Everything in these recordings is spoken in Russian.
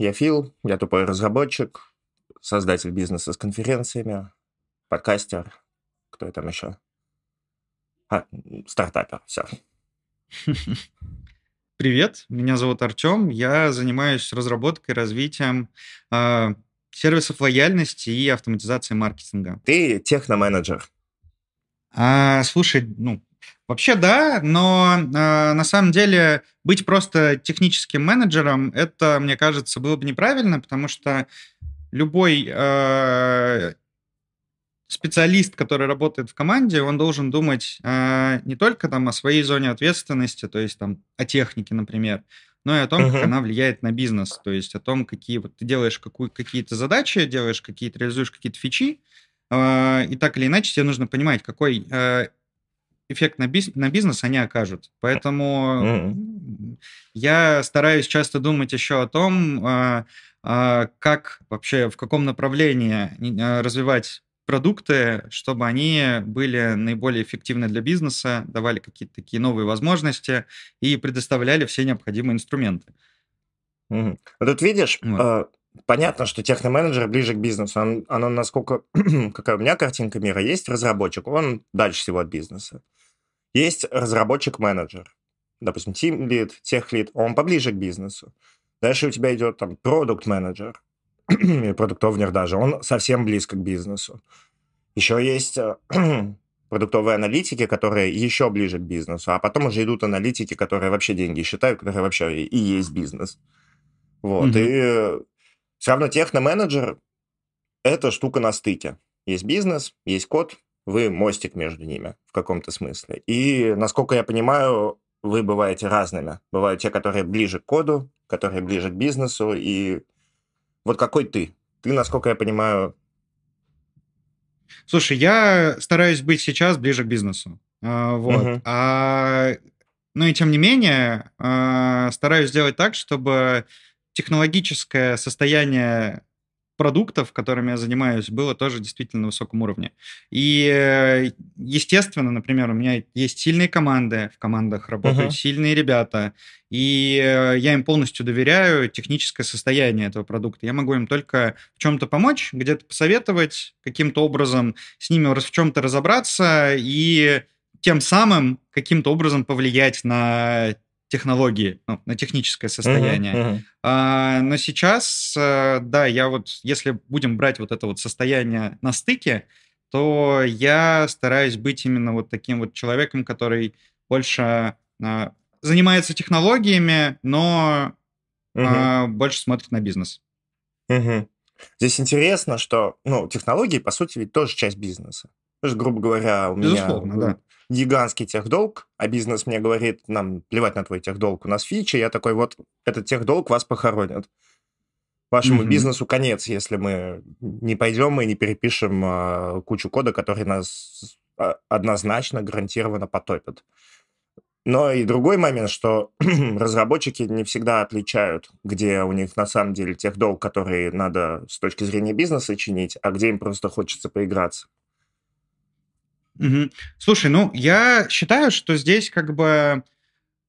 я Фил, я тупой разработчик, создатель бизнеса с конференциями, подкастер, кто я там еще? А, стартапер, все. Привет, меня зовут Артем, я занимаюсь разработкой, развитием э, сервисов лояльности и автоматизации маркетинга. Ты техноменеджер. А, слушай, ну, вообще да, но э, на самом деле быть просто техническим менеджером, это, мне кажется, было бы неправильно, потому что любой э, специалист, который работает в команде, он должен думать э, не только там о своей зоне ответственности, то есть там о технике, например, но и о том, uh-huh. как она влияет на бизнес, то есть о том, какие вот ты делаешь какую, какие-то задачи, делаешь какие-то, реализуешь какие-то фичи, э, и так или иначе тебе нужно понимать, какой э, эффект на, биз, на бизнес они окажут. Поэтому uh-huh. я стараюсь часто думать еще о том, э, э, как вообще, в каком направлении э, развивать продукты, чтобы они были наиболее эффективны для бизнеса, давали какие-то такие новые возможности и предоставляли все необходимые инструменты. Угу. Тут видишь, вот. э, понятно, что техноменеджер ближе к бизнесу. Он, оно насколько, какая у меня картинка мира, есть разработчик, он дальше всего от бизнеса. Есть разработчик-менеджер, допустим, team lead, тех lead, он поближе к бизнесу. Дальше у тебя идет там продукт-менеджер, продуктовнер даже, он совсем близко к бизнесу. Еще есть э, продуктовые аналитики, которые еще ближе к бизнесу, а потом уже идут аналитики, которые вообще деньги считают, которые вообще и есть бизнес. Вот. Mm-hmm. И все равно техноменеджер – это штука на стыке. Есть бизнес, есть код, вы мостик между ними в каком-то смысле. И, насколько я понимаю, вы бываете разными. Бывают те, которые ближе к коду, которые ближе к бизнесу, и вот какой ты? Ты, насколько я понимаю... Слушай, я стараюсь быть сейчас ближе к бизнесу. А, вот. Угу. А, ну и тем не менее, а, стараюсь сделать так, чтобы технологическое состояние продуктов, которыми я занимаюсь, было тоже действительно на высоком уровне. И, э, естественно, например, у меня есть сильные команды, в командах работают uh-huh. сильные ребята, и э, я им полностью доверяю техническое состояние этого продукта. Я могу им только в чем-то помочь, где-то посоветовать, каким-то образом с ними в чем-то разобраться и тем самым каким-то образом повлиять на технологии, ну, на техническое состояние. Uh-huh, uh-huh. А, но сейчас, э, да, я вот, если будем брать вот это вот состояние на стыке, то я стараюсь быть именно вот таким вот человеком, который больше а, занимается технологиями, но uh-huh. а, больше смотрит на бизнес. Uh-huh. Здесь интересно, что, ну, технологии, по сути, ведь тоже часть бизнеса. То есть, грубо говоря, у Безусловно, меня да гигантский техдолг, а бизнес мне говорит, нам плевать на твой техдолг, у нас фичи, я такой, вот этот техдолг вас похоронит. Вашему mm-hmm. бизнесу конец, если мы не пойдем и не перепишем а, кучу кода, который нас а, однозначно, гарантированно потопит. Но и другой момент, что разработчики не всегда отличают, где у них на самом деле тех долг, которые надо с точки зрения бизнеса чинить, а где им просто хочется поиграться. Угу. Слушай, ну, я считаю, что здесь как бы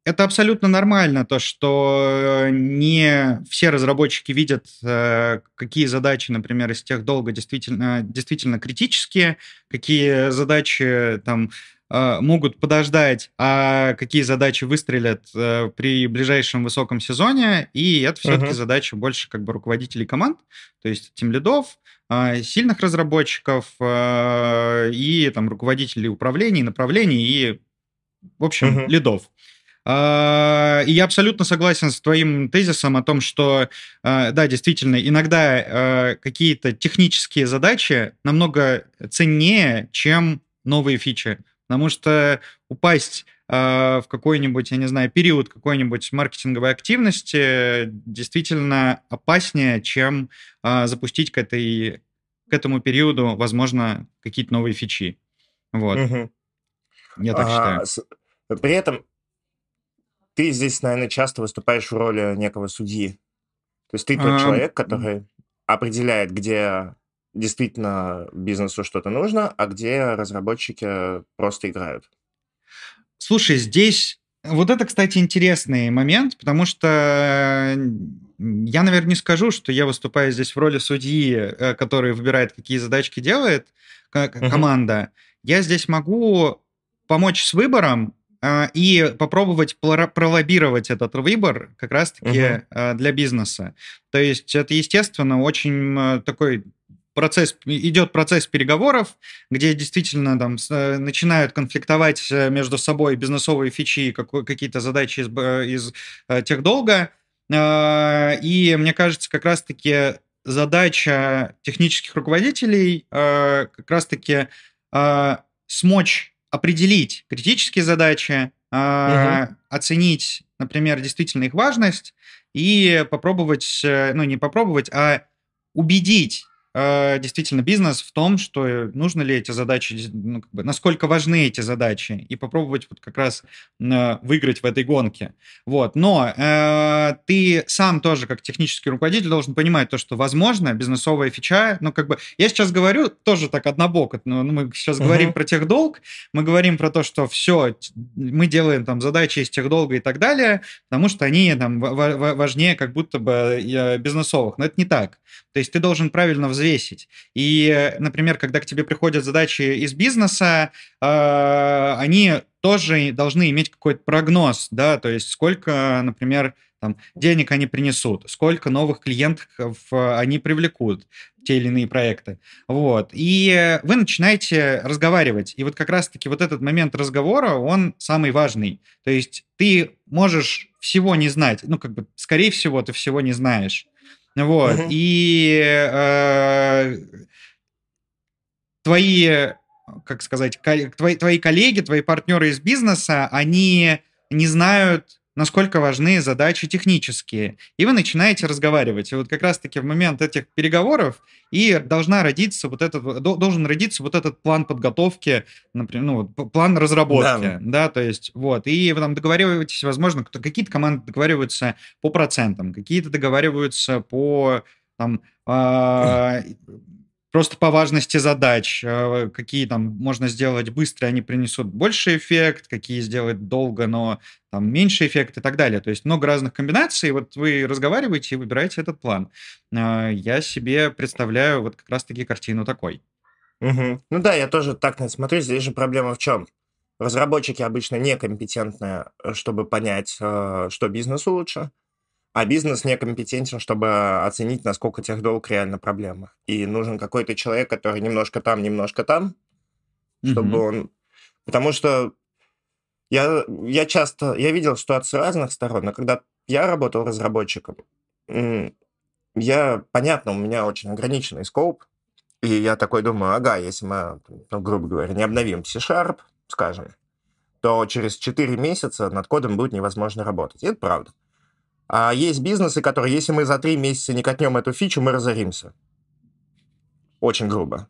это абсолютно нормально, то, что не все разработчики видят, э, какие задачи, например, из тех долго действительно, действительно критические, какие задачи там э, могут подождать, а какие задачи выстрелят э, при ближайшем высоком сезоне, и это все-таки uh-huh. задача больше как бы руководителей команд, то есть тем лидов, а, сильных разработчиков а, и там руководителей управлений, направлений и, в общем, uh-huh. лидов. А, и я абсолютно согласен с твоим тезисом о том, что, да, действительно, иногда какие-то технические задачи намного ценнее, чем новые фичи. Потому что упасть в какой-нибудь, я не знаю, период какой-нибудь маркетинговой активности действительно опаснее, чем запустить к, этой, к этому периоду, возможно, какие-то новые фичи. Вот. Угу. Я так а, считаю. При этом ты здесь, наверное, часто выступаешь в роли некого судьи. То есть ты тот а, человек, который определяет, где действительно бизнесу что-то нужно, а где разработчики просто играют. Слушай, здесь вот это, кстати, интересный момент, потому что я, наверное, не скажу, что я выступаю здесь в роли судьи, э, который выбирает, какие задачки делает команда. Uh-huh. Я здесь могу помочь с выбором э, и попробовать пролоббировать этот выбор как раз-таки uh-huh. для бизнеса. То есть это, естественно, очень такой процесс, идет процесс переговоров, где действительно там э, начинают конфликтовать э, между собой бизнесовые фичи, какие-то задачи из, из э, техдолга. И мне кажется, как раз-таки задача технических руководителей как раз-таки смочь определить критические задачи, угу. оценить, например, действительно их важность и попробовать, ну не попробовать, а убедить э, действительно бизнес в том, что э, нужно ли эти задачи, ну, как бы, насколько важны эти задачи, и попробовать вот как раз э, выиграть в этой гонке. Вот. Но э, ты сам тоже, как технический руководитель, должен понимать то, что, возможно, бизнесовая фича, ну, как бы, я сейчас говорю тоже так однобоко, но ну, мы сейчас uh-huh. говорим про техдолг, мы говорим про то, что все, мы делаем там задачи из техдолга и так далее, потому что они там важнее как будто бы э, бизнесовых, но это не так. То есть ты должен правильно взвесить. И, например, когда к тебе приходят задачи из бизнеса, э, они тоже должны иметь какой-то прогноз, да, то есть сколько, например, там, денег они принесут, сколько новых клиентов они привлекут те или иные проекты. Вот. И вы начинаете разговаривать. И вот как раз-таки вот этот момент разговора, он самый важный. То есть ты можешь всего не знать, ну, как бы, скорее всего, ты всего не знаешь. Вот. Угу. И э, твои, как сказать, твои, твои коллеги, твои партнеры из бизнеса, они не знают насколько важны задачи технические. И вы начинаете разговаривать. И вот как раз-таки в момент этих переговоров и должна родиться вот этот, должен родиться вот этот план подготовки, например, ну, план разработки, да. да, то есть вот. И вы там договариваетесь, возможно, какие-то команды договариваются по процентам, какие-то договариваются по там, э, просто по важности задач, э, какие там можно сделать быстро, они принесут больше эффект, какие сделать долго, но там меньше эффект и так далее. То есть много разных комбинаций. Вот вы разговариваете и выбираете этот план. Э, я себе представляю вот как раз-таки картину такой. Угу. Ну да, я тоже так на смотрю. Здесь же проблема в чем? Разработчики обычно некомпетентны, э, чтобы понять, что бизнесу лучше а бизнес некомпетентен, чтобы оценить, насколько техдолг реально проблема. И нужен какой-то человек, который немножко там, немножко там, чтобы mm-hmm. он... Потому что я, я часто... Я видел ситуации разных сторон, но когда я работал разработчиком, я... Понятно, у меня очень ограниченный скоп, и я такой думаю, ага, если мы, ну, грубо говоря, не обновим C-Sharp, скажем, то через 4 месяца над кодом будет невозможно работать. И это правда. А есть бизнесы, которые, если мы за три месяца не катнем эту фичу, мы разоримся. Очень грубо.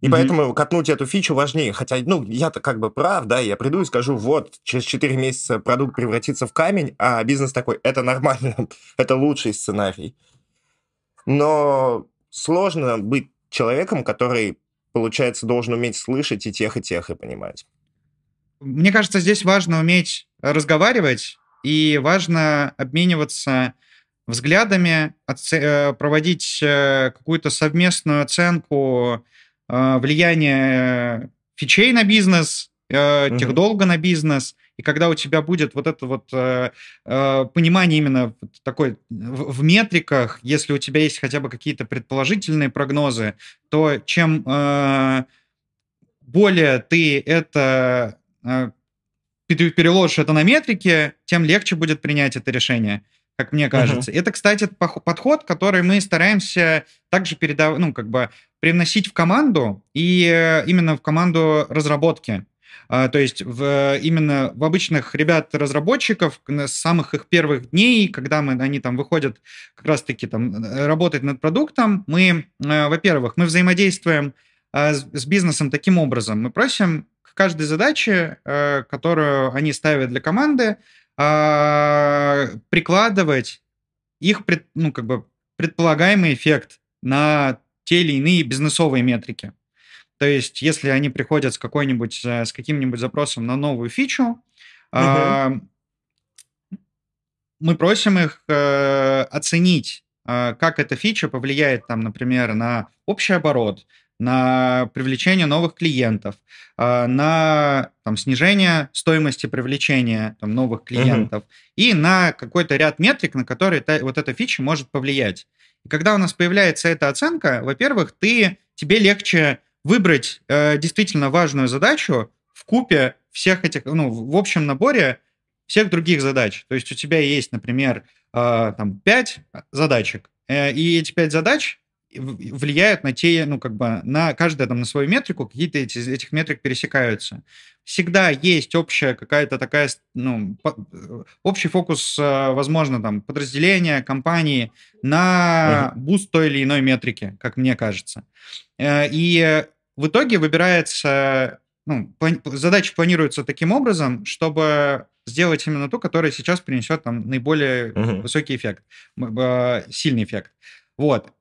И mm-hmm. поэтому катнуть эту фичу важнее. Хотя, ну, я-то как бы прав, да, я приду и скажу, вот, через 4 месяца продукт превратится в камень, а бизнес такой, это нормально, это лучший сценарий. Но сложно быть человеком, который, получается, должен уметь слышать и тех, и тех, и понимать. Мне кажется, здесь важно уметь разговаривать и важно обмениваться взглядами, э, проводить э, какую-то совместную оценку э, влияния фичей на бизнес, mm-hmm. техдолга на бизнес, и когда у тебя будет вот это вот э, понимание именно такой в, в метриках, если у тебя есть хотя бы какие-то предположительные прогнозы, то чем э, более ты это переложишь это на метрики, тем легче будет принять это решение, как мне кажется. Uh-huh. Это, кстати, подход, который мы стараемся также передавать, ну, как бы привносить в команду и э, именно в команду разработки. Uh, то есть в, именно в обычных ребят-разработчиков с самых их первых дней, когда мы, они там выходят как раз-таки там э, работать над продуктом, мы, uh, во-первых, мы взаимодействуем с, с бизнесом таким образом. Мы просим каждой задаче, э, которую они ставят для команды, а, прикладывать их пред, ну, как бы предполагаемый эффект на те или иные бизнесовые метрики. То есть, если они приходят с какой-нибудь, с каким-нибудь запросом на новую фичу, uh-huh. мы просим их э, оценить, э, как эта фича повлияет, там, например, на общий оборот, на привлечение новых клиентов, э, на там, снижение стоимости привлечения там, новых клиентов uh-huh. и на какой-то ряд метрик, на которые та, вот эта фича может повлиять. И когда у нас появляется эта оценка, во-первых, ты, тебе легче выбрать э, действительно важную задачу в купе всех этих, ну, в общем наборе всех других задач. То есть у тебя есть, например, э, там, пять задачек, э, и эти пять задач влияют на те, ну, как бы, на каждая там на свою метрику, какие-то эти, этих метрик пересекаются. Всегда есть общая какая-то такая, ну, по, общий фокус, э, возможно, там, подразделения, компании на угу. boost той или иной метрики, как мне кажется. Э, и в итоге выбирается, ну, плани- задачи планируются таким образом, чтобы сделать именно ту, которая сейчас принесет там наиболее uh-huh. высокий эффект, сильный эффект. Вот.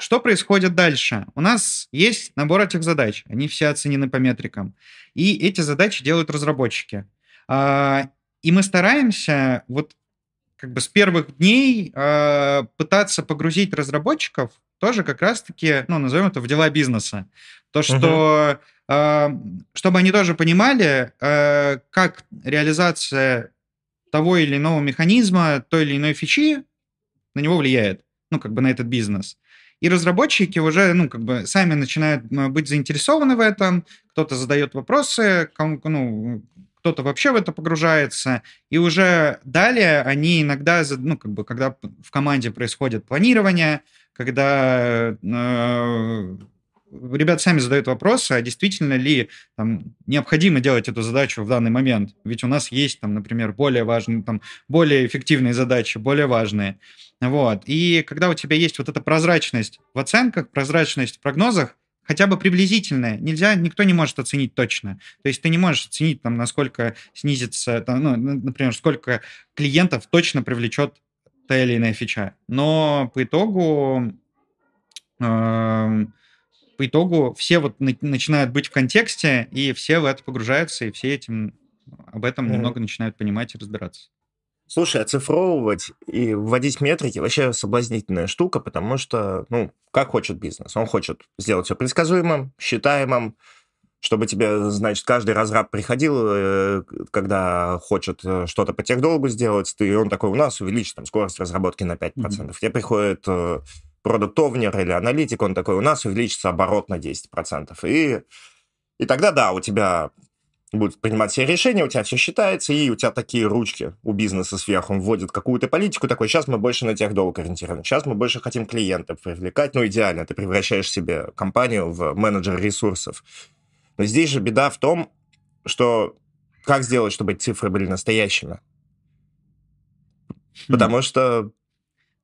Что происходит дальше? У нас есть набор этих задач, они все оценены по метрикам, и эти задачи делают разработчики. А, и мы стараемся вот как бы с первых дней а, пытаться погрузить разработчиков тоже как раз-таки, ну, назовем это в дела бизнеса. То, что uh-huh. чтобы они тоже понимали, как реализация того или иного механизма, той или иной фичи на него влияет, ну, как бы на этот бизнес. И разработчики уже, ну, как бы сами начинают быть заинтересованы в этом, кто-то задает вопросы, ну, кто-то вообще в это погружается, и уже далее они иногда, ну, как бы, когда в команде происходит планирование, когда э, ребята сами задают вопросы, а действительно ли там, необходимо делать эту задачу в данный момент. Ведь у нас есть, там, например, более важные, там, более эффективные задачи, более важные. Вот. И когда у тебя есть вот эта прозрачность в оценках, прозрачность в прогнозах, хотя бы приблизительная, нельзя, никто не может оценить точно. То есть ты не можешь оценить, там, насколько снизится, там, ну, например, сколько клиентов точно привлечет та или иная фича. Но по итогу э, по итогу все вот на- начинают быть в контексте, и все в это погружаются, и все этим об этом mm-hmm. немного начинают понимать и разбираться. Слушай, оцифровывать и вводить метрики вообще соблазнительная штука, потому что, ну, как хочет бизнес? Он хочет сделать все предсказуемым, считаемым, чтобы тебе, значит, каждый разраб приходил, э, когда хочет э, что-то по техдолгу сделать, и он такой, у нас увеличит там скорость разработки на 5%. Mm-hmm. Тебе приходит э, продукт-овнер или аналитик, он такой, у нас увеличится оборот на 10%. И, и тогда, да, у тебя будет принимать все решения, у тебя все считается, и у тебя такие ручки у бизнеса сверху. Он вводит какую-то политику, такой, сейчас мы больше на тех долг ориентированы, сейчас мы больше хотим клиентов привлекать. Ну, идеально, ты превращаешь себе компанию в менеджер ресурсов. Но здесь же беда в том, что как сделать, чтобы эти цифры были настоящими? Хм. Потому что...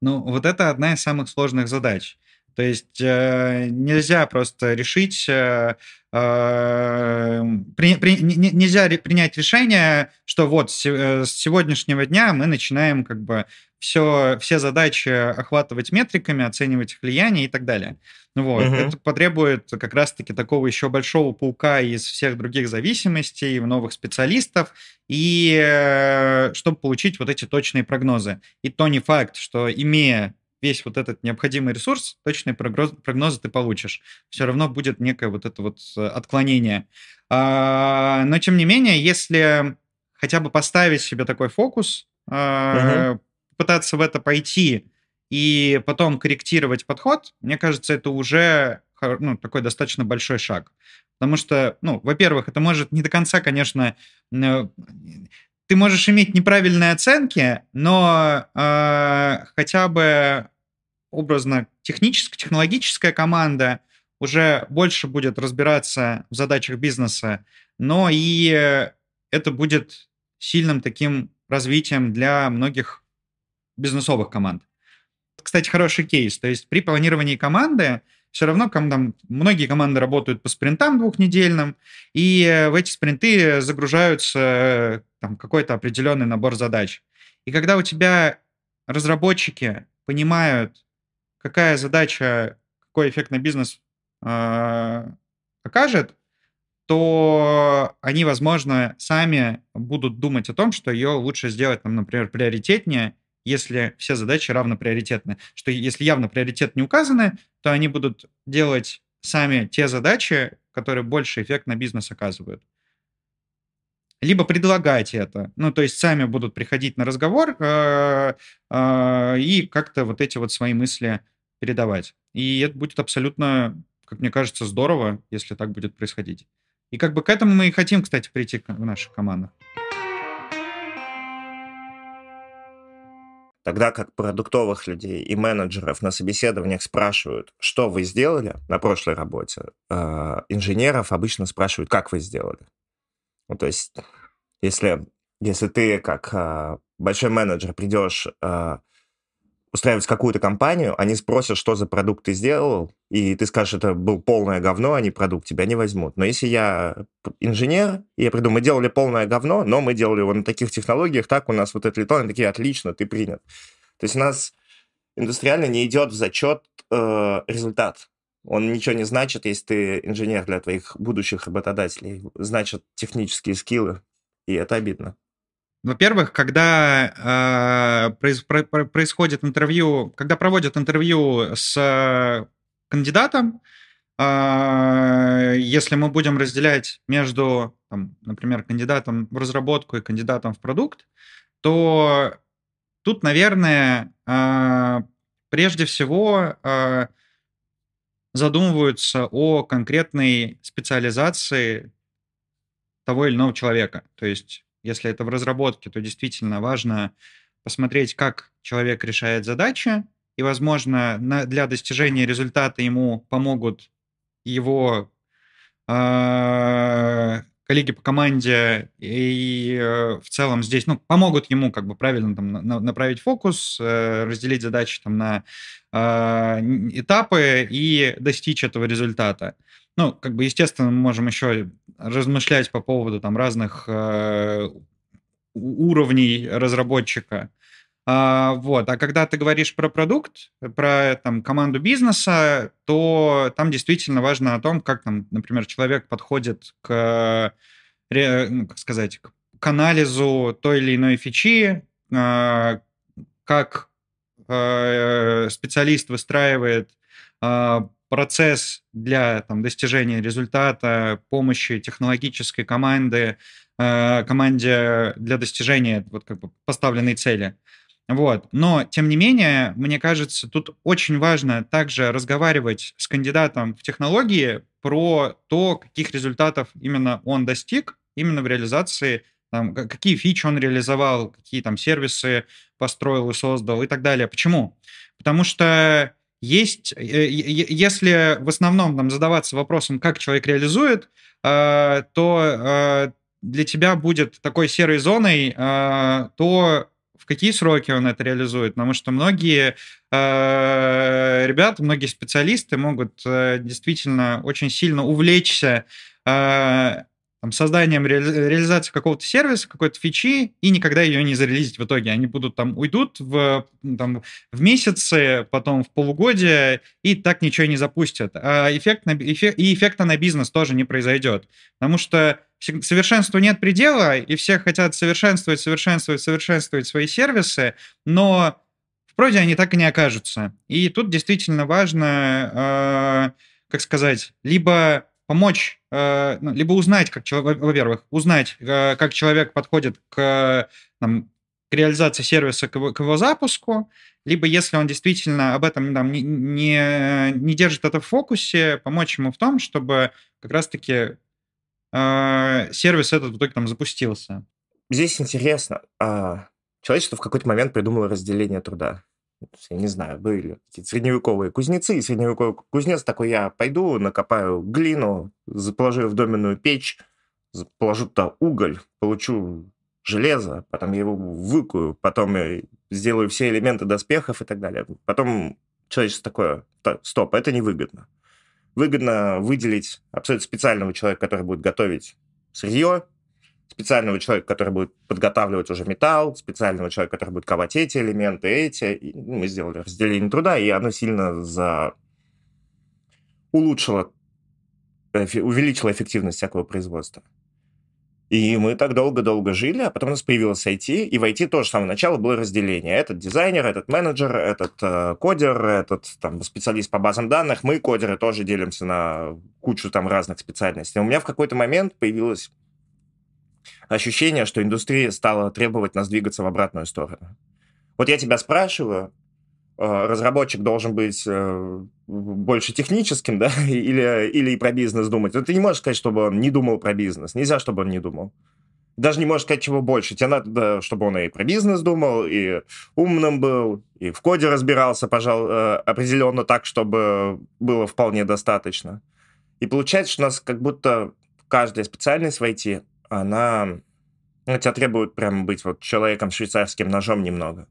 Ну, вот это одна из самых сложных задач. То есть э, нельзя просто решить э, Эм, при, при, нельзя принять решение, что вот э, с сегодняшнего дня мы начинаем как бы все, все задачи охватывать метриками, оценивать их влияние и так далее. Вот. Uh-huh. Это потребует как раз-таки такого еще большого паука из всех других зависимостей, новых специалистов, и э, чтобы получить вот эти точные прогнозы. И то не факт, что имея весь вот этот необходимый ресурс, точные прогноз, прогнозы ты получишь. Все равно будет некое вот это вот э, отклонение. А, но тем не менее, если хотя бы поставить себе такой фокус, uh-huh. пытаться в это пойти и потом корректировать подход, мне кажется, это уже ну, такой достаточно большой шаг. Потому что, ну, во-первых, это может не до конца, конечно, э, ты можешь иметь неправильные оценки, но э, хотя бы образно техническая, технологическая команда уже больше будет разбираться в задачах бизнеса, но и это будет сильным таким развитием для многих бизнесовых команд. Кстати, хороший кейс. То есть при планировании команды все равно там, многие команды работают по спринтам двухнедельным, и в эти спринты загружаются там, какой-то определенный набор задач. И когда у тебя разработчики понимают, какая задача, какой эффект на бизнес э, окажет, то они, возможно, сами будут думать о том, что ее лучше сделать, там, например, приоритетнее если все задачи равно приоритетны. Что если явно приоритет не указаны, то они будут делать сами те задачи, которые больше эффект на бизнес оказывают. Либо предлагать это. Ну, то есть сами будут приходить на разговор э, э, и как-то вот эти вот свои мысли передавать. И это будет абсолютно, как мне кажется, здорово, если так будет происходить. И как бы к этому мы и хотим, кстати, прийти в наших командах. Тогда как продуктовых людей и менеджеров на собеседованиях спрашивают, что вы сделали на прошлой работе, э, инженеров обычно спрашивают, как вы сделали. Ну, то есть, если, если ты как э, большой менеджер придешь э, устраивать какую-то компанию, они спросят, что за продукт ты сделал, и ты скажешь, это был полное говно, а не продукт, тебя не возьмут. Но если я инженер, и я приду, мы делали полное говно, но мы делали его на таких технологиях, так у нас вот это лето, они такие, отлично, ты принят. То есть у нас индустриально не идет в зачет э, результат. Он ничего не значит, если ты инженер для твоих будущих работодателей. Значит, технические скиллы, и это обидно. Во-первых, когда э, произ, про, происходит интервью, когда проводят интервью с кандидатом, э, если мы будем разделять между, там, например, кандидатом в разработку и кандидатом в продукт, то тут, наверное, э, прежде всего э, задумываются о конкретной специализации того или иного человека. То есть если это в разработке, то действительно важно посмотреть, как человек решает задачи, и, возможно, на, для достижения результата ему помогут его э, коллеги по команде и э, в целом здесь, ну, помогут ему как бы правильно там на, направить фокус, э, разделить задачи там на э, этапы и достичь этого результата. Ну, как бы, естественно, мы можем еще размышлять по поводу там разных э, уровней разработчика. А, вот. А когда ты говоришь про продукт, про там, команду бизнеса, то там действительно важно о том, как, там, например, человек подходит к, ну, как сказать, к анализу той или иной фичи, а, как э, специалист выстраивает а, процесс для там, достижения результата, помощи технологической команды, э, команде для достижения вот, как бы поставленной цели. Вот. Но, тем не менее, мне кажется, тут очень важно также разговаривать с кандидатом в технологии про то, каких результатов именно он достиг, именно в реализации, там, какие фичи он реализовал, какие там сервисы построил и создал и так далее. Почему? Потому что есть, э, если в основном там, задаваться вопросом, как человек реализует, э, то э, для тебя будет такой серой зоной, то в какие сроки он это реализует, потому что многие ребята, многие специалисты могут действительно очень сильно увлечься там, созданием, ре, реализацией какого-то сервиса, какой-то фичи, и никогда ее не зарелизить в итоге. Они будут там, уйдут в, там, в месяцы, потом в полугодие, и так ничего не запустят. А эффект на, эффект, и эффекта на бизнес тоже не произойдет. Потому что совершенству нет предела, и все хотят совершенствовать, совершенствовать, совершенствовать свои сервисы, но в проде они так и не окажутся. И тут действительно важно, э, как сказать, либо помочь, э, ну, либо узнать, как человек, во-первых, узнать, э, как человек подходит к, там, к реализации сервиса, к его, к его запуску, либо если он действительно об этом там, не, не, не держит это в фокусе, помочь ему в том, чтобы как раз-таки э, сервис этот в итоге там запустился. Здесь интересно. А, человечество в какой-то момент придумало разделение труда я не знаю, были средневековые кузнецы, и средневековый кузнец такой, я пойду, накопаю глину, положу в доменную печь, положу туда уголь, получу железо, потом я его выкую, потом я сделаю все элементы доспехов и так далее. Потом человечество такое, стоп, это невыгодно. Выгодно выделить абсолютно специального человека, который будет готовить сырье, специального человека, который будет подготавливать уже металл, специального человека, который будет ковать эти элементы, эти. И мы сделали разделение труда, и оно сильно за... улучшило, увеличило эффективность всякого производства. И мы так долго-долго жили, а потом у нас появилось IT, и в IT тоже с самого начала было разделение. Этот дизайнер, этот менеджер, этот э, кодер, этот там, специалист по базам данных. Мы, кодеры, тоже делимся на кучу там разных специальностей. У меня в какой-то момент появилось ощущение, что индустрия стала требовать нас двигаться в обратную сторону. Вот я тебя спрашиваю, э, разработчик должен быть э, больше техническим, да, или, или и про бизнес думать. Но ты не можешь сказать, чтобы он не думал про бизнес. Нельзя, чтобы он не думал. Даже не можешь сказать, чего больше. Тебе надо, чтобы он и про бизнес думал, и умным был, и в коде разбирался, пожалуй, э, определенно так, чтобы было вполне достаточно. И получается, что у нас как будто каждая специальность в IT, она... Ну, тебя требует прям быть вот человеком швейцарским ножом немного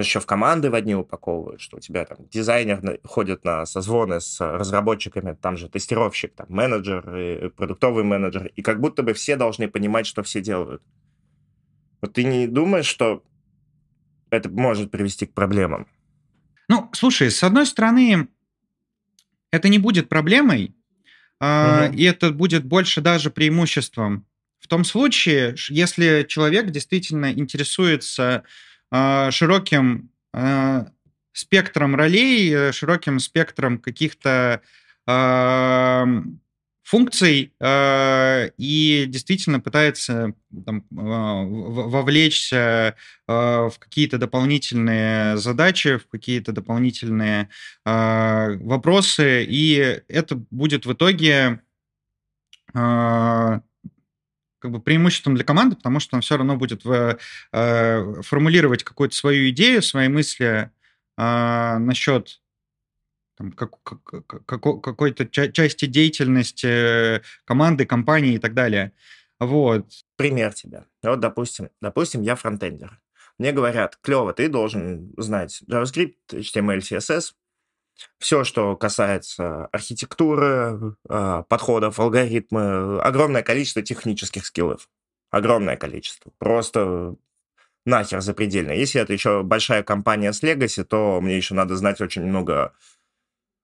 еще в команды в одни упаковывают, что у тебя там дизайнер ходит на созвоны с разработчиками, там же тестировщик, там менеджер, и продуктовый менеджер, и как будто бы все должны понимать, что все делают. Вот ты не думаешь, что это может привести к проблемам? Ну, слушай, с одной стороны, это не будет проблемой, угу. и это будет больше даже преимуществом. В том случае, если человек действительно интересуется а, широким а, спектром ролей, э, широким спектром каких-то а, функций и действительно пытается там, вовлечься в какие-то дополнительные задачи, в какие-то дополнительные вопросы, и это будет в итоге как бы преимуществом для команды, потому что он все равно будет в, э, формулировать какую-то свою идею, свои мысли э, насчет там, как, как, как, какой-то ча- части деятельности команды, компании и так далее. Вот. Пример тебе. Вот, допустим, допустим, я фронтендер. Мне говорят, клево, ты должен знать JavaScript, HTML, CSS, все, что касается архитектуры, а, подходов, алгоритмы, огромное количество технических скиллов. Огромное количество. Просто нахер запредельно. Если это еще большая компания с Legacy, то мне еще надо знать очень много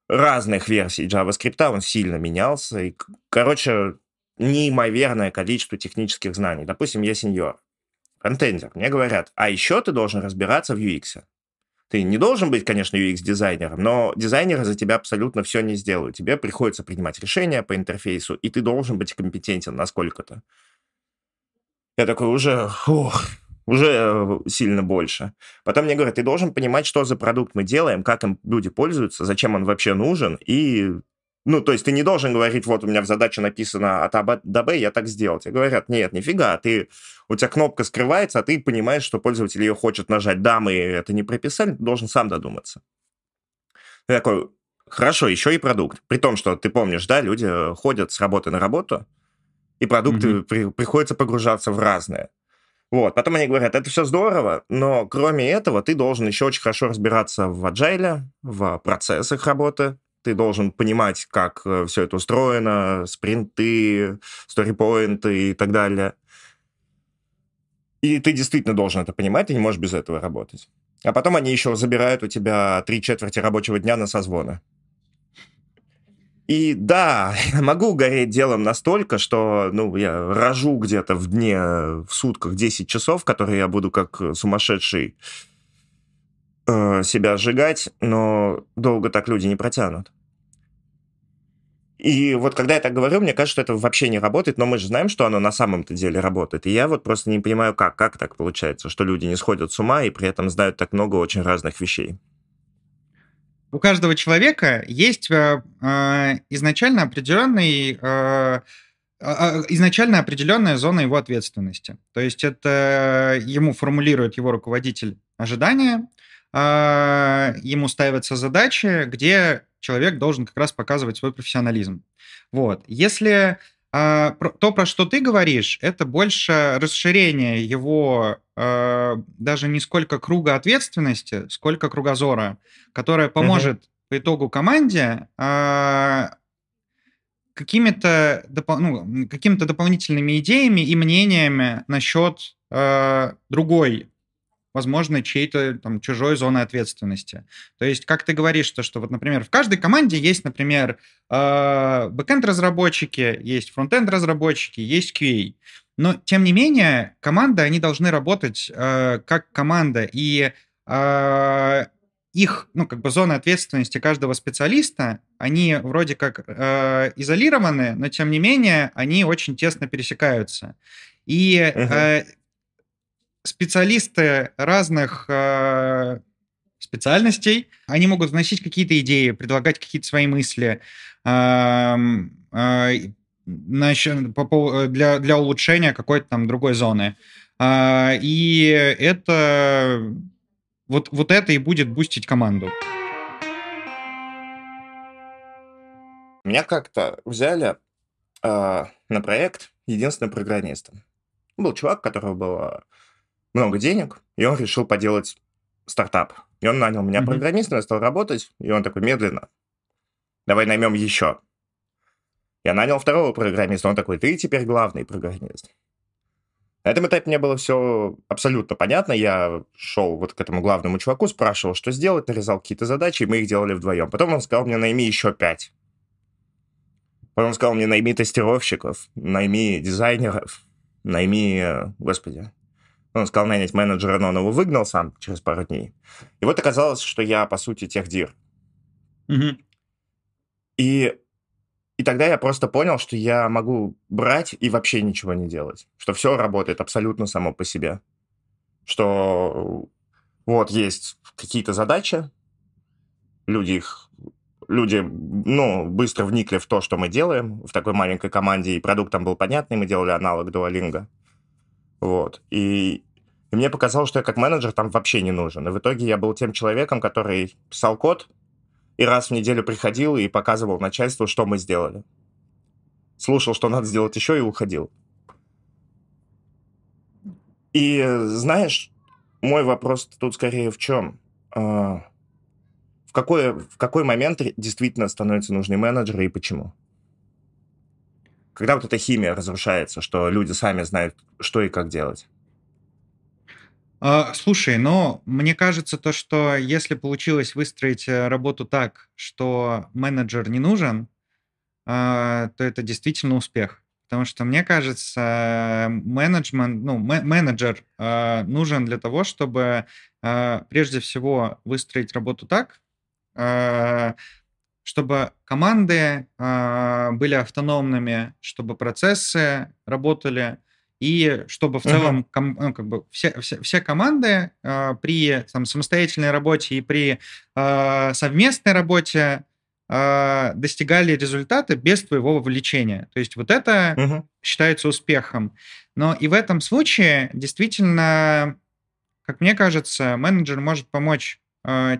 разных версий JavaScript, он сильно менялся. И, короче, неимоверное количество технических знаний. Допустим, я сеньор, контендер. Мне говорят, а еще ты должен разбираться в UX. Ты не должен быть, конечно, UX-дизайнером, но дизайнеры за тебя абсолютно все не сделают. Тебе приходится принимать решения по интерфейсу, и ты должен быть компетентен насколько-то. Я такой уже, ух, уже э, сильно больше. Потом мне говорят, ты должен понимать, что за продукт мы делаем, как им люди пользуются, зачем он вообще нужен, и ну, то есть ты не должен говорить, вот у меня в задаче написано от А до Б, я так сделал. Тебе говорят, нет, нифига, ты, у тебя кнопка скрывается, а ты понимаешь, что пользователь ее хочет нажать. Да, мы это не прописали, ты должен сам додуматься. Ты такой, хорошо, еще и продукт. При том, что ты помнишь, да, люди ходят с работы на работу, и продукты mm-hmm. при, приходится погружаться в разные. Вот, потом они говорят, это все здорово, но кроме этого ты должен еще очень хорошо разбираться в agile, в процессах работы, ты должен понимать, как э, все это устроено, спринты, сторипоинты и так далее. И ты действительно должен это понимать, ты не можешь без этого работать. А потом они еще забирают у тебя три четверти рабочего дня на созвоны. И да, я могу гореть делом настолько, что ну, я рожу где-то в дне, в сутках 10 часов, которые я буду как сумасшедший э, себя сжигать, но долго так люди не протянут. И вот когда я так говорю, мне кажется, что это вообще не работает, но мы же знаем, что оно на самом-то деле работает. И я вот просто не понимаю, как, как так получается, что люди не сходят с ума и при этом знают так много очень разных вещей. У каждого человека есть э, э изначально определенный э, а, изначально определенная зона его ответственности. То есть это ему формулирует его руководитель ожидания, э, ему ставятся задачи, где человек должен как раз показывать свой профессионализм. Вот. Если э, то, про что ты говоришь, это больше расширение его э, даже не сколько круга ответственности, сколько кругозора, которое поможет uh-huh. по итогу команде какими-то допол- ну, какими-то дополнительными идеями и мнениями насчет э, другой возможно, чьей-то там чужой зоны ответственности. То есть, как ты говоришь, то, что вот, например, в каждой команде есть, например, э, бэкенд-разработчики, есть фронтенд-разработчики, есть QA. Но, тем не менее, команды, они должны работать э, как команда, и э, их, ну, как бы зоны ответственности каждого специалиста, они вроде как э, изолированы, но, тем не менее, они очень тесно пересекаются. И э, специалисты разных э, специальностей, они могут вносить какие-то идеи, предлагать какие-то свои мысли, э, э, для, для улучшения какой-то там другой зоны. А, и это вот, вот это и будет бустить команду. Меня как-то взяли э, на проект единственным программистом. Был чувак, которого было много денег, и он решил поделать стартап. И он нанял меня mm-hmm. программистом, я стал работать, и он такой, медленно, давай наймем еще. Я нанял второго программиста, он такой, ты теперь главный программист. На этом этапе мне было все абсолютно понятно. Я шел вот к этому главному чуваку, спрашивал, что сделать, нарезал какие-то задачи, и мы их делали вдвоем. Потом он сказал мне, найми еще пять. Потом сказал мне, найми тестировщиков, найми дизайнеров, найми, господи. Он сказал нанять менеджера, но он его выгнал сам через пару дней. И вот оказалось, что я, по сути, техдир. Угу. И и тогда я просто понял, что я могу брать и вообще ничего не делать. Что все работает абсолютно само по себе. Что вот есть какие-то задачи, люди их люди, ну, быстро вникли в то, что мы делаем в такой маленькой команде, и продукт там был понятный, мы делали аналог Duolingo. Вот. И, и мне показалось, что я как менеджер там вообще не нужен. И в итоге я был тем человеком, который писал код, и раз в неделю приходил и показывал начальству, что мы сделали. Слушал, что надо сделать еще, и уходил. И знаешь, мой вопрос тут скорее в чем? А, в какой, в какой момент действительно становятся нужны менеджеры и почему? Когда вот эта химия разрушается, что люди сами знают, что и как делать. А, слушай, но мне кажется то, что если получилось выстроить э, работу так, что менеджер не нужен, а, то это действительно успех. Потому что мне кажется, менеджмент, ну, менеджер а, нужен для того, чтобы прежде всего выстроить работу так, чтобы команды были автономными, чтобы процессы работали и чтобы в целом uh-huh. ком, ну, как бы все, все, все команды э, при там, самостоятельной работе и при э, совместной работе э, достигали результаты без твоего вовлечения. То есть вот это uh-huh. считается успехом. Но и в этом случае действительно, как мне кажется, менеджер может помочь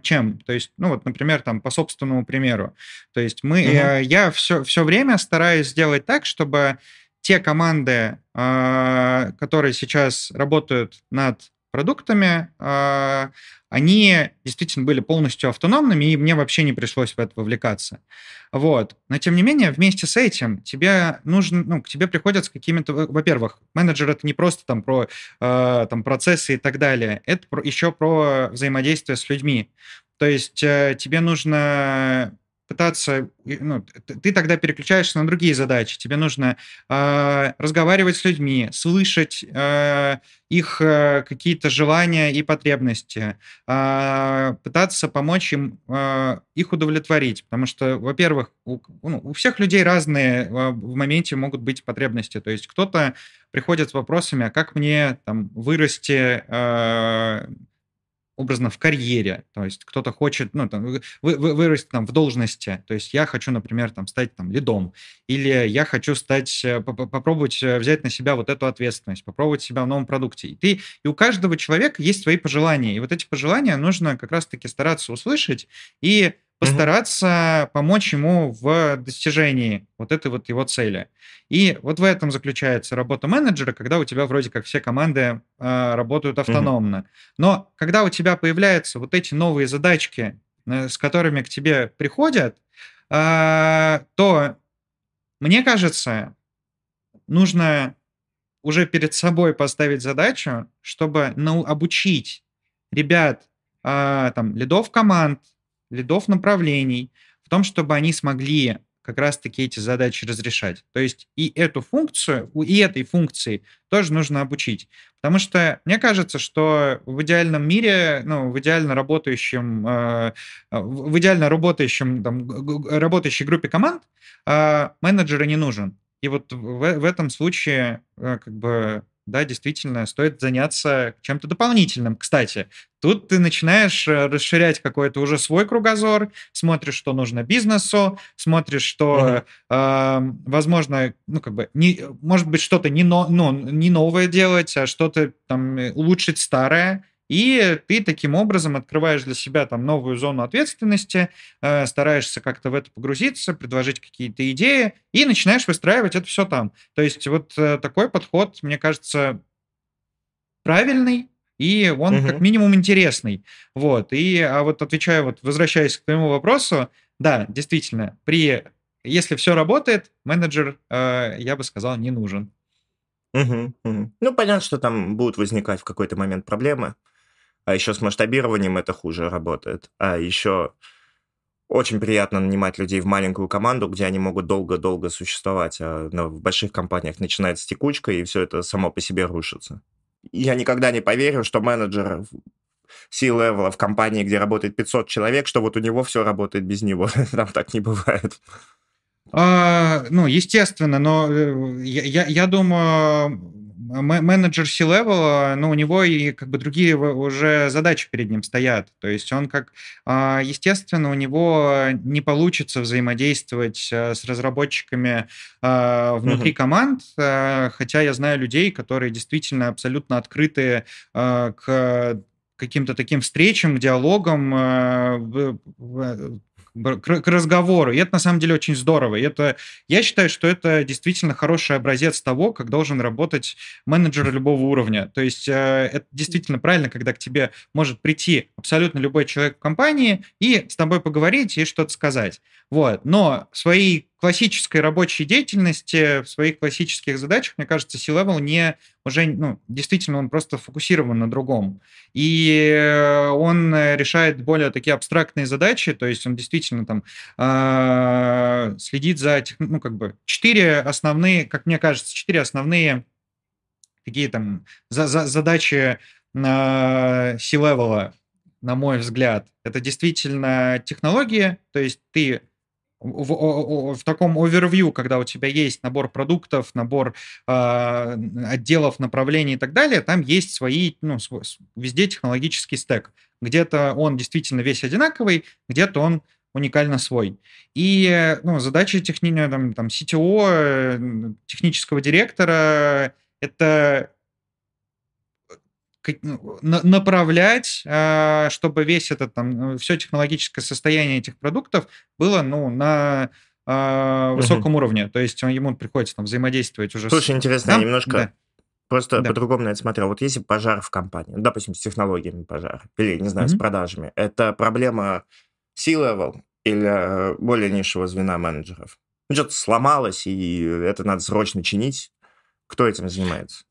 чем? То есть, ну вот, например, там по собственному примеру. То есть мы, uh-huh. я все, все время стараюсь сделать так, чтобы те команды, а, которые сейчас работают над продуктами, а, они действительно были полностью автономными, и мне вообще не пришлось в это вовлекаться. Вот. Но, тем не менее, вместе с этим тебе нужно, ну, к тебе приходят с какими-то... Во-первых, менеджер — это не просто там про э, там, процессы и так далее, это еще про взаимодействие с людьми. То есть э, тебе нужно пытаться, ну, ты тогда переключаешься на другие задачи. Тебе нужно э, разговаривать с людьми, слышать э, их э, какие-то желания и потребности, э, пытаться помочь им э, их удовлетворить. Потому что, во-первых, у, ну, у всех людей разные э, в моменте могут быть потребности. То есть кто-то приходит с вопросами, а как мне там вырасти э, образно в карьере, то есть кто-то хочет, ну, там, вы, вы, вырасти там в должности, то есть я хочу, например, там, стать там лидом, или я хочу стать, э, попробовать э, взять на себя вот эту ответственность, попробовать себя в новом продукте. И ты, и у каждого человека есть свои пожелания, и вот эти пожелания нужно как раз-таки стараться услышать и постараться mm-hmm. помочь ему в достижении вот этой вот его цели. И вот в этом заключается работа менеджера, когда у тебя вроде как все команды э, работают автономно. Mm-hmm. Но когда у тебя появляются вот эти новые задачки, э, с которыми к тебе приходят, э, то мне кажется, нужно уже перед собой поставить задачу, чтобы ну, обучить ребят, э, там, лидов команд, лидов направлений, в том, чтобы они смогли как раз-таки эти задачи разрешать. То есть и эту функцию, и этой функции тоже нужно обучить. Потому что мне кажется, что в идеальном мире, ну, в идеально работающем, э, в идеально работающем, там, работающей группе команд э, менеджера не нужен. И вот в, в этом случае э, как бы да, действительно, стоит заняться чем-то дополнительным. Кстати, тут ты начинаешь э, расширять какой-то уже свой кругозор, смотришь, что нужно бизнесу, смотришь, что, mm-hmm. э, возможно, ну, как бы, не, может быть, что-то не, но, ну, не новое делать, а что-то там э, улучшить старое, и ты таким образом открываешь для себя там новую зону ответственности, э, стараешься как-то в это погрузиться, предложить какие-то идеи и начинаешь выстраивать это все там. То есть вот э, такой подход, мне кажется, правильный, и он угу. как минимум интересный. Вот. И, а вот отвечая, вот возвращаясь к твоему вопросу, да, действительно, при если все работает, менеджер, э, я бы сказал, не нужен. Угу, угу. Ну, понятно, что там будут возникать в какой-то момент проблемы. А еще с масштабированием это хуже работает. А еще очень приятно нанимать людей в маленькую команду, где они могут долго-долго существовать, а в больших компаниях начинается текучка, и все это само по себе рушится. Я никогда не поверю, что менеджер C-level в компании, где работает 500 человек, что вот у него все работает без него. Там так не бывает. А, ну, естественно, но э, я, я, я думаю, менеджер C-level, ну, у него и как бы другие уже задачи перед ним стоят. То есть он как, а, естественно, у него не получится взаимодействовать э, с разработчиками а, внутри mm-hmm. команд, э, хотя я знаю людей, которые действительно абсолютно открыты э, к каким-то таким встречам, диалогам, к, разговору. И это на самом деле очень здорово. И это, я считаю, что это действительно хороший образец того, как должен работать менеджер любого уровня. То есть э, это действительно правильно, когда к тебе может прийти абсолютно любой человек в компании и с тобой поговорить и что-то сказать. Вот. Но в своей классической рабочей деятельности, в своих классических задачах, мне кажется, C-Level не уже, ну, действительно, он просто фокусирован на другом. И он решает более такие абстрактные задачи, то есть он действительно там э, следит за, ну, как бы, четыре основные, как мне кажется, четыре основные такие там за, за, задачи э, C-Level, на мой взгляд. Это действительно технологии, то есть ты в, в таком овервью, когда у тебя есть набор продуктов, набор э, отделов, направлений и так далее, там есть свои, ну, свой, везде технологический стек. Где-то он действительно весь одинаковый, где-то он уникально свой. И ну, задача техни... там, там, CTO, э, технического директора, это направлять, а, чтобы весь этот там, э, все технологическое состояние этих продуктов было ну, на а, высоком угу. уровне. То есть ему приходится там взаимодействовать уже Слушай, с... интересно, да? немножко да. просто да. по-другому на это смотрел. Вот если пожар в компании, ну, допустим, с технологиями пожара, или, не знаю, угу. с продажами, это проблема C-level или э, более низшего звена менеджеров? Ну, что-то сломалось, и это надо срочно чинить. Кто этим занимается?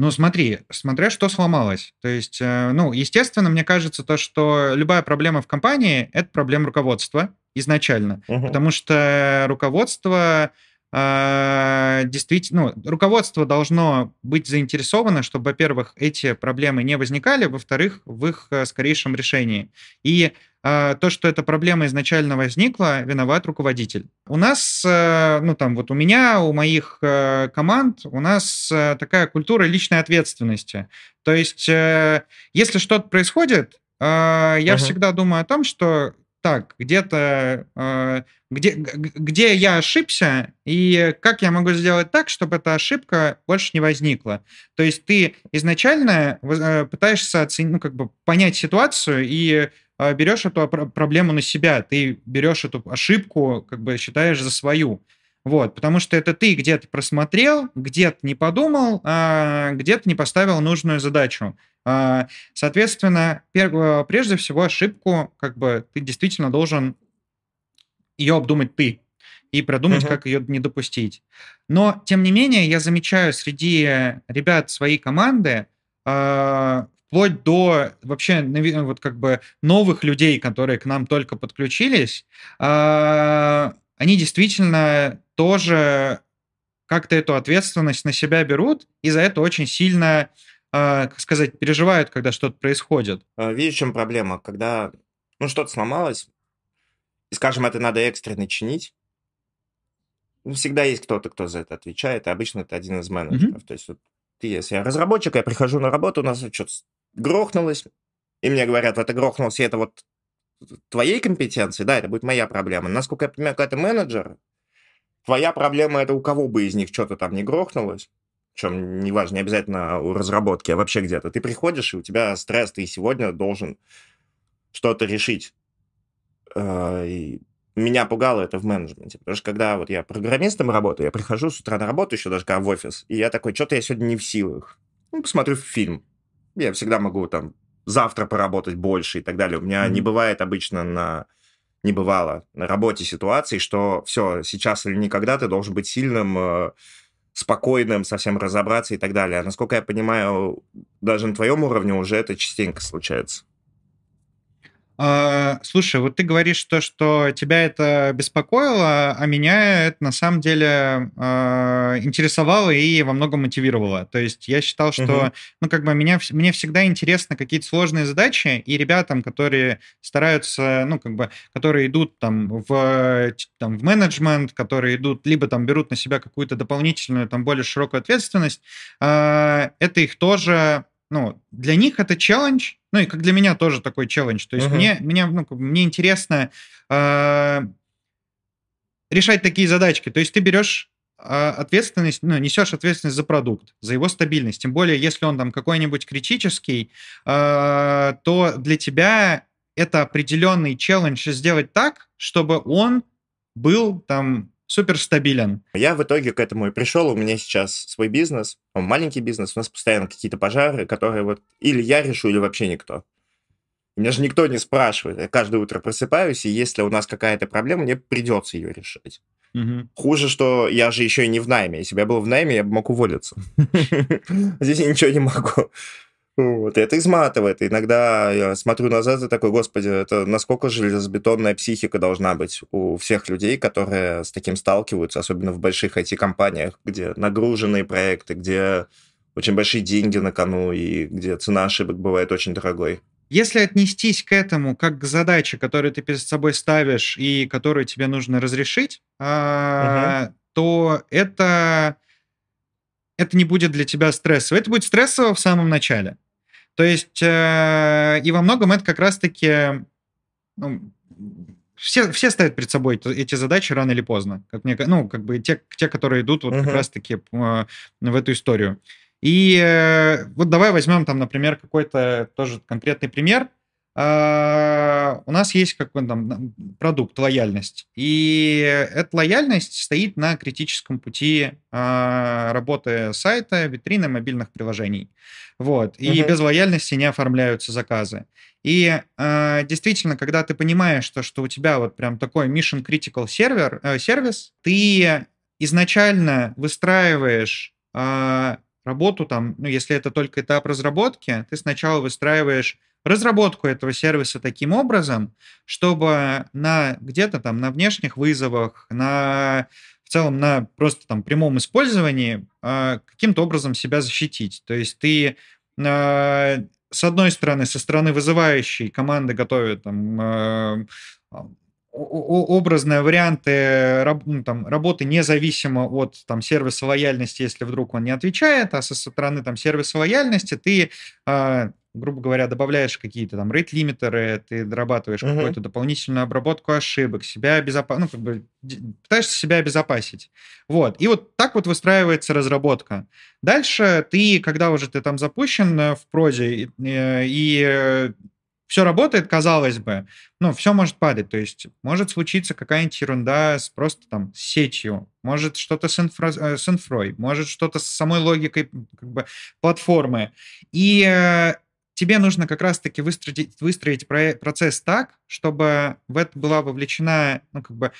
Ну, смотри, смотря что сломалось. То есть, э, ну, естественно, мне кажется, то, что любая проблема в компании — это проблема руководства изначально. Угу. Потому что руководство действительно, ну, руководство должно быть заинтересовано, чтобы, во-первых, эти проблемы не возникали, во-вторых, в их э, скорейшем решении. И а, то, что эта проблема изначально возникла, виноват руководитель. У нас, э, ну там вот у меня, у моих э, команд, у нас такая культура личной ответственности. То есть, если что-то происходит, я uh-huh. всегда думаю о том, что так, где-то, где, где я ошибся, и как я могу сделать так, чтобы эта ошибка больше не возникла. То есть ты изначально пытаешься оценить, ну, как бы понять ситуацию и а, берешь эту проблему на себя, ты берешь эту ошибку, как бы считаешь за свою. Вот, потому что это ты где-то просмотрел, где-то не подумал, а где-то не поставил нужную задачу. А, соответственно, прежде всего ошибку, как бы ты действительно должен ее обдумать ты и продумать, uh-huh. как ее не допустить. Но, тем не менее, я замечаю среди ребят своей команды а, вплоть до вообще вот как бы новых людей, которые к нам только подключились, а, они действительно тоже как-то эту ответственность на себя берут, и за это очень сильно, э, как сказать, переживают, когда что-то происходит. А, видишь, в чем проблема? Когда ну, что-то сломалось, и, скажем, это надо экстренно чинить, ну, всегда есть кто-то, кто за это отвечает, и обычно это один из менеджеров. Mm-hmm. То есть вот ты, если я разработчик, я прихожу на работу, у нас что-то грохнулось, и мне говорят, вот это грохнулось, и это вот твоей компетенции, да, это будет моя проблема. Насколько я понимаю, когда ты менеджер, твоя проблема это у кого бы из них что-то там не грохнулось, причем неважно, не обязательно у разработки, а вообще где-то. Ты приходишь, и у тебя стресс, ты сегодня должен что-то решить. А, и меня пугало это в менеджменте, потому что когда вот я программистом работаю, я прихожу с утра на работу, еще даже когда в офис, и я такой, что-то я сегодня не в силах. Ну, посмотрю фильм. Я всегда могу там завтра поработать больше и так далее. У меня mm-hmm. не бывает обычно на не бывало на работе ситуации, что все, сейчас или никогда ты должен быть сильным, э, спокойным, совсем разобраться и так далее. А насколько я понимаю, даже на твоем уровне уже это частенько случается. А, слушай, вот ты говоришь то, что тебя это беспокоило, а меня это на самом деле а, интересовало и во многом мотивировало. То есть я считал, что, угу. ну, как бы меня, мне всегда интересны какие-то сложные задачи, и ребятам, которые стараются, ну, как бы, которые идут там в, там, в менеджмент, которые идут, либо там берут на себя какую-то дополнительную, там, более широкую ответственность, а, это их тоже ну, для них это челлендж, ну и как для меня тоже такой челлендж. То есть uh-huh. мне, мне, ну, мне интересно э, решать такие задачки. То есть ты берешь э, ответственность, ну, несешь ответственность за продукт, за его стабильность. Тем более, если он там какой-нибудь критический, э, то для тебя это определенный челлендж сделать так, чтобы он был там супер стабилен. Я в итоге к этому и пришел. У меня сейчас свой бизнес, он маленький бизнес, у нас постоянно какие-то пожары, которые вот или я решу, или вообще никто. Меня же никто не спрашивает. Я каждое утро просыпаюсь, и если у нас какая-то проблема, мне придется ее решать. Угу. Хуже, что я же еще и не в найме. Если бы я был в найме, я бы мог уволиться. Здесь я ничего не могу. Вот, это изматывает. Иногда я смотрю назад и такой, господи, это насколько железобетонная психика должна быть у всех людей, которые с таким сталкиваются, особенно в больших IT-компаниях, где нагруженные проекты, где очень большие деньги на кону и где цена ошибок бывает очень дорогой. Если отнестись к этому как к задаче, которую ты перед собой ставишь и которую тебе нужно разрешить, угу. то это это не будет для тебя стрессово. Это будет стрессово в самом начале. То есть, э, и во многом это как раз-таки... Ну, все, все ставят перед собой эти задачи рано или поздно. Как мне, ну, как бы те, те которые идут вот uh-huh. как раз-таки э, в эту историю. И э, вот давай возьмем там, например, какой-то тоже конкретный пример. Uh, у нас есть какой-то там продукт, лояльность. И эта лояльность стоит на критическом пути uh, работы сайта, витрины мобильных приложений. Вот. И uh-huh. без лояльности не оформляются заказы. И э, действительно, когда ты понимаешь, что, что у тебя вот прям такой mission critical сервер, э, сервис, ты изначально выстраиваешь э, работу там, ну, если это только этап разработки, ты сначала выстраиваешь разработку этого сервиса таким образом, чтобы на где-то там на внешних вызовах, на в целом на просто там прямом использовании э, каким-то образом себя защитить. То есть ты э, с одной стороны, со стороны вызывающей команды готовят там э, образные варианты ну, там, работы независимо от там, сервиса лояльности, если вдруг он не отвечает, а со стороны там, сервиса лояльности ты э, грубо говоря, добавляешь какие-то там рейт-лимитеры, ты дорабатываешь uh-huh. какую-то дополнительную обработку ошибок, себя обезопа... ну, как бы пытаешься себя обезопасить. Вот. И вот так вот выстраивается разработка. Дальше ты, когда уже ты там запущен э, в проде, и, э, и все работает, казалось бы, ну, все может падать. То есть может случиться какая-нибудь ерунда с просто там с сетью, может что-то с, инфра, э, с инфрой, может что-то с самой логикой как бы, платформы. И тебе нужно как раз-таки выстроить, выстроить процесс так, чтобы в это была вовлечена, ну, как бы,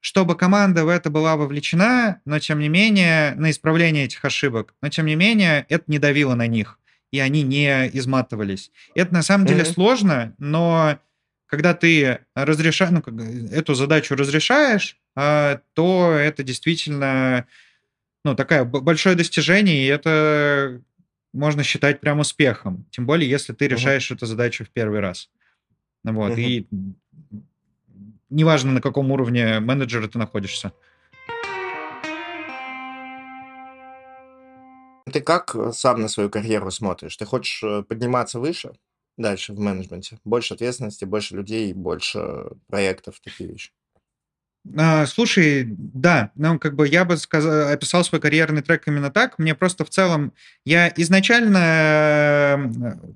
чтобы команда в это была вовлечена, но тем не менее, на исправление этих ошибок, но тем не менее, это не давило на них, и они не изматывались. Это на самом деле mm-hmm. сложно, но когда ты разрешаешь, ну, эту задачу разрешаешь, а, то это действительно ну, такое большое достижение, и это можно считать прям успехом. Тем более, если ты решаешь uh-huh. эту задачу в первый раз. Вот, uh-huh. и неважно, на каком уровне менеджера ты находишься. Ты как э, сам на свою карьеру смотришь? Ты хочешь э, подниматься выше дальше в менеджменте? Больше ответственности, больше людей, больше проектов, такие вещи? А, слушай, да, ну, как бы я бы сказал, описал свой карьерный трек именно так. Мне просто в целом, я изначально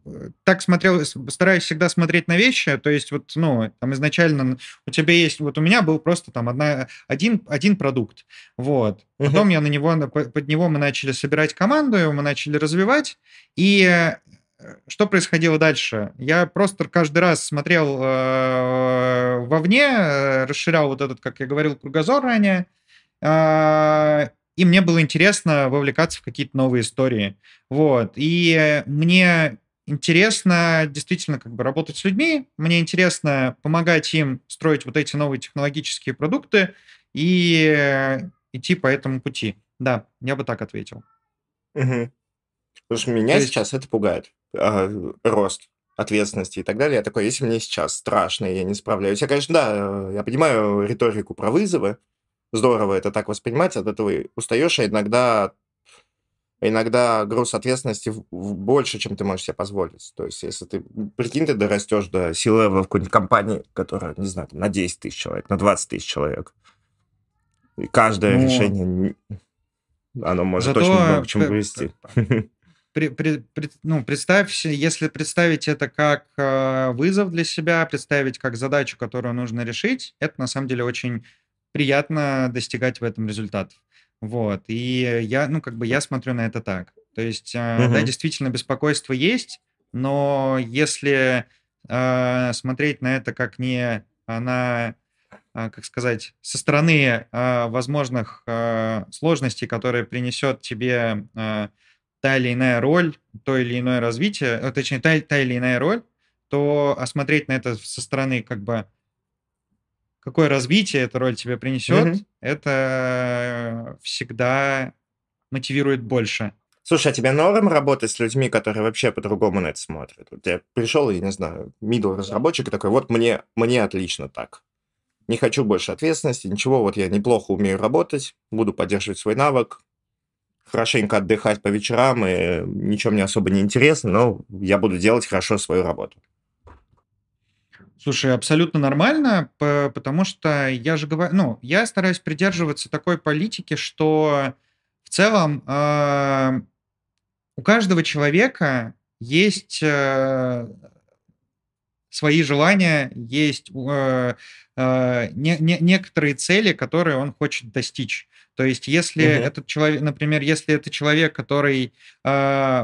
э, так смотрел, стараюсь всегда смотреть на вещи, то есть вот, ну, там изначально у тебя есть, вот у меня был просто там одна, один, один продукт, вот. Потом uh-huh. я на него, под него мы начали собирать команду, мы начали развивать, и что происходило дальше? Я просто каждый раз смотрел э, вовне, э, расширял вот этот, как я говорил, кругозор ранее, э, и мне было интересно вовлекаться в какие-то новые истории. Вот. И мне интересно действительно как бы работать с людьми, мне интересно помогать им строить вот эти новые технологические продукты и идти по этому пути. Да, я бы так ответил. Угу. Потому что меня есть... сейчас это пугает а, рост ответственности и так далее. Я такой, если мне сейчас страшно, я не справляюсь. Я, конечно, да, я понимаю риторику про вызовы. Здорово это так воспринимать, от этого устаешь, а иногда, иногда груз ответственности больше, чем ты можешь себе позволить. То есть, если ты, прикинь, ты дорастешь до силы в какой-нибудь компании, которая, не знаю, на 10 тысяч человек, на 20 тысяч человек. И каждое ну, решение, оно может зато, очень много к чему привести. При, при, при, ну, представь, если представить это как э, вызов для себя, представить как задачу, которую нужно решить, это на самом деле очень приятно достигать в этом результатов. Вот. И я, ну, как бы я смотрю на это так. То есть, э, uh-huh. да, действительно, беспокойство есть, но если э, смотреть на это как не на, э, как сказать, со стороны э, возможных э, сложностей, которые принесет тебе э, та или иная роль, то или иное развитие, э, точнее, та, та или иная роль, то осмотреть на это со стороны как бы какое развитие эта роль тебе принесет, mm-hmm. это всегда мотивирует больше. Слушай, а тебе норм работать с людьми, которые вообще по-другому на это смотрят? Вот я пришел, я не знаю, middle разработчик и такой, вот мне, мне отлично так. Не хочу больше ответственности, ничего, вот я неплохо умею работать, буду поддерживать свой навык, хорошенько отдыхать по вечерам, и ничего мне особо не интересно, но я буду делать хорошо свою работу. Слушай, абсолютно нормально, потому что я же говорю, ну, я стараюсь придерживаться такой политики, что в целом э, у каждого человека есть э, свои желания, есть э, э, не, не, некоторые цели, которые он хочет достичь. То есть, если угу. этот человек, например, если это человек, который э,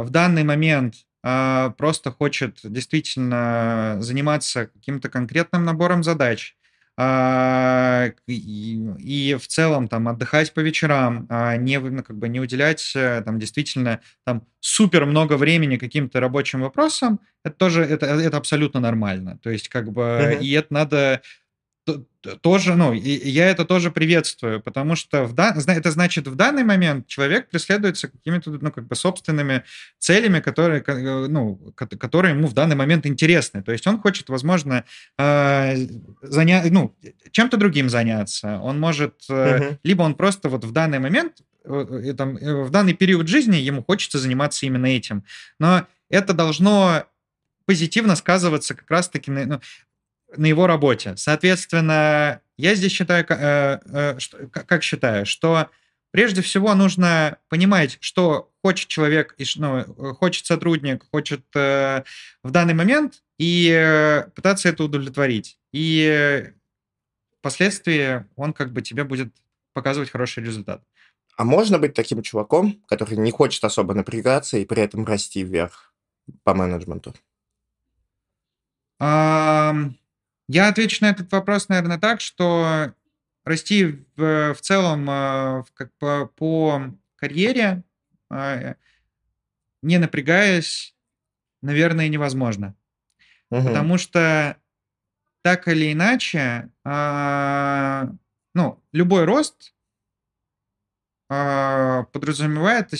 в данный момент э, просто хочет действительно заниматься каким-то конкретным набором задач, и, и в целом там отдыхать по вечерам, а не ну, как бы не уделять э, там действительно там супер много времени каким-то рабочим вопросам, это тоже это это абсолютно нормально. То есть как бы uh-huh. и это надо тоже, ну, и я это тоже приветствую, потому что в да, это значит, в данный момент человек преследуется какими-то, ну, как бы собственными целями, которые, э, ну, которые ему в данный момент интересны. То есть он хочет, возможно, э, занять, ну, чем-то другим заняться. Он может, uh-huh. либо он просто вот в данный момент, там, в данный период жизни ему хочется заниматься именно этим. Но это должно позитивно сказываться как раз-таки на, ну, на его работе. Соответственно, я здесь считаю, э, э, как считаю, что прежде всего нужно понимать, что хочет человек, ну, хочет сотрудник, хочет э, в данный момент, и пытаться это удовлетворить. И впоследствии он как бы тебе будет показывать хороший результат. А можно быть таким чуваком, который не хочет особо напрягаться и при этом расти вверх по менеджменту? Um, я отвечу на этот вопрос, наверное, так, что расти в, в целом э, как по, по карьере, э, не напрягаясь, наверное, невозможно. Угу. Потому что так или иначе, э, ну, любой рост подразумевает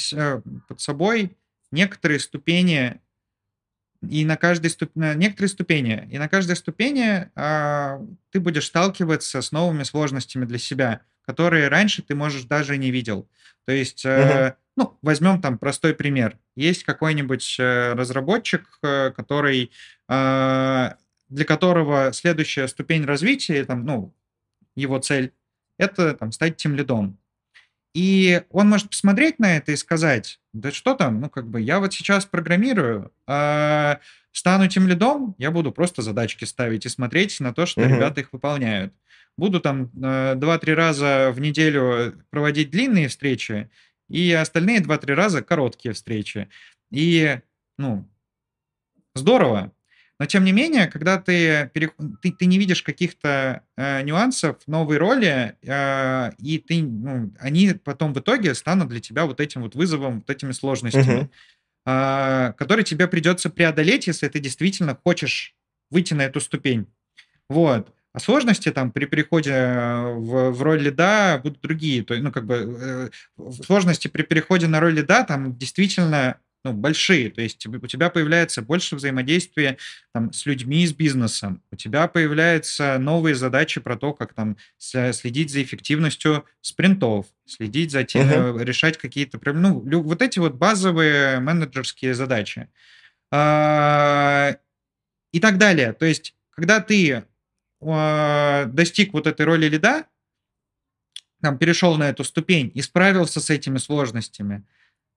под собой некоторые ступени и на каждой ступ... некоторые ступени, и на каждой ступени э, ты будешь сталкиваться с новыми сложностями для себя, которые раньше ты, можешь, даже не видел. То есть, э, угу. ну, возьмем там простой пример. Есть какой-нибудь э, разработчик, э, который, э, для которого следующая ступень развития, там, ну, его цель, это там, стать тем лидом. И он может посмотреть на это и сказать, да что там, ну как бы я вот сейчас программирую, а стану тем лидом, я буду просто задачки ставить и смотреть на то, что uh-huh. ребята их выполняют. Буду там э, два-три раза в неделю проводить длинные встречи, и остальные два-три раза короткие встречи. И, ну, здорово. Но тем не менее, когда ты, перех... ты, ты не видишь каких-то э, нюансов новой роли, э, и ты, ну, они потом в итоге станут для тебя вот этим вот вызовом, вот этими сложностями, uh-huh. э, которые тебе придется преодолеть, если ты действительно хочешь выйти на эту ступень. Вот. А сложности там при переходе э, в, в роль лида будут другие. То, ну, как бы э, сложности при переходе на роль лида там действительно ну, большие, то есть у тебя появляется больше взаимодействия там, с людьми, с бизнесом, у тебя появляются новые задачи про то, как там следить за эффективностью спринтов, следить за тем, uh-huh. решать какие-то проблемы, ну, вот эти вот базовые менеджерские задачи а, и так далее. То есть, когда ты а, достиг вот этой роли лида, там, перешел на эту ступень и справился с этими сложностями,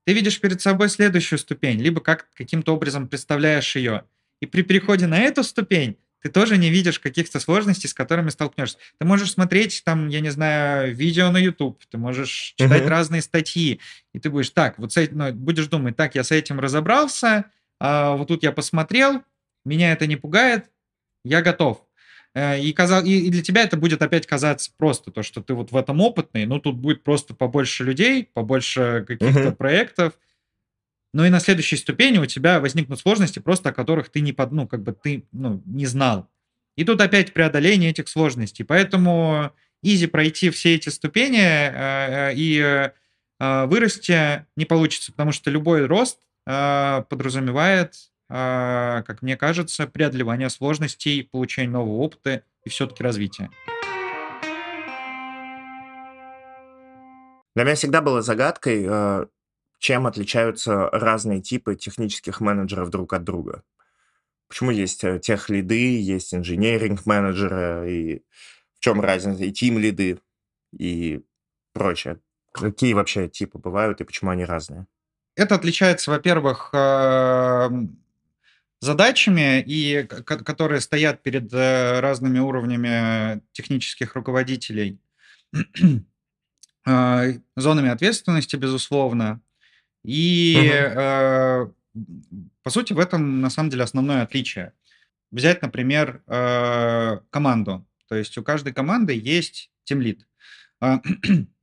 ты видишь перед собой следующую ступень, либо как, каким-то образом представляешь ее. И при переходе на эту ступень ты тоже не видишь каких-то сложностей, с которыми столкнешься. Ты можешь смотреть там, я не знаю, видео на YouTube, ты можешь читать uh-huh. разные статьи, и ты будешь так, вот с этим, ну, будешь думать, так, я с этим разобрался, а вот тут я посмотрел, меня это не пугает, я готов. Э, и, казал, и для тебя это будет опять казаться просто то, что ты вот в этом опытный, ну тут будет просто побольше людей, побольше каких-то uh-huh. проектов. Ну и на следующей ступени у тебя возникнут сложности, просто о которых ты не под, ну как бы ты ну, не знал. И тут опять преодоление этих сложностей. Поэтому изи пройти все эти ступени э, э, и э, вырасти не получится, потому что любой рост э, подразумевает как мне кажется, преодолевание сложностей, получение нового опыта и все-таки развитие. Для меня всегда было загадкой, э, чем отличаются разные типы технических менеджеров друг от друга. Почему есть э, тех лиды, есть инженеринг-менеджеры, и в чем разница, и тим-лиды, и прочее. Какие вообще типы бывают и почему они разные? Это отличается, во-первых, эм, задачами, и, которые стоят перед э, разными уровнями технических руководителей, а, зонами ответственности, безусловно. И, угу. по сути, в этом, на самом деле, основное отличие. Взять, например, э, команду. То есть у каждой команды есть тимлит.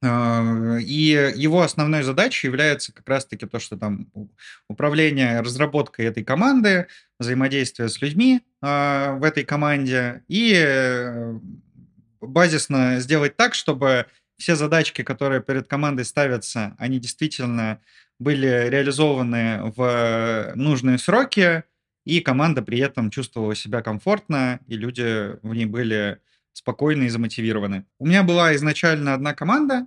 А, и его основной задачей является как раз-таки то, что там управление разработкой этой команды, взаимодействие с людьми а, в этой команде и э, базисно сделать так, чтобы все задачки, которые перед командой ставятся, они действительно были реализованы в нужные сроки, и команда при этом чувствовала себя комфортно, и люди в ней были спокойны и замотивированы. У меня была изначально одна команда,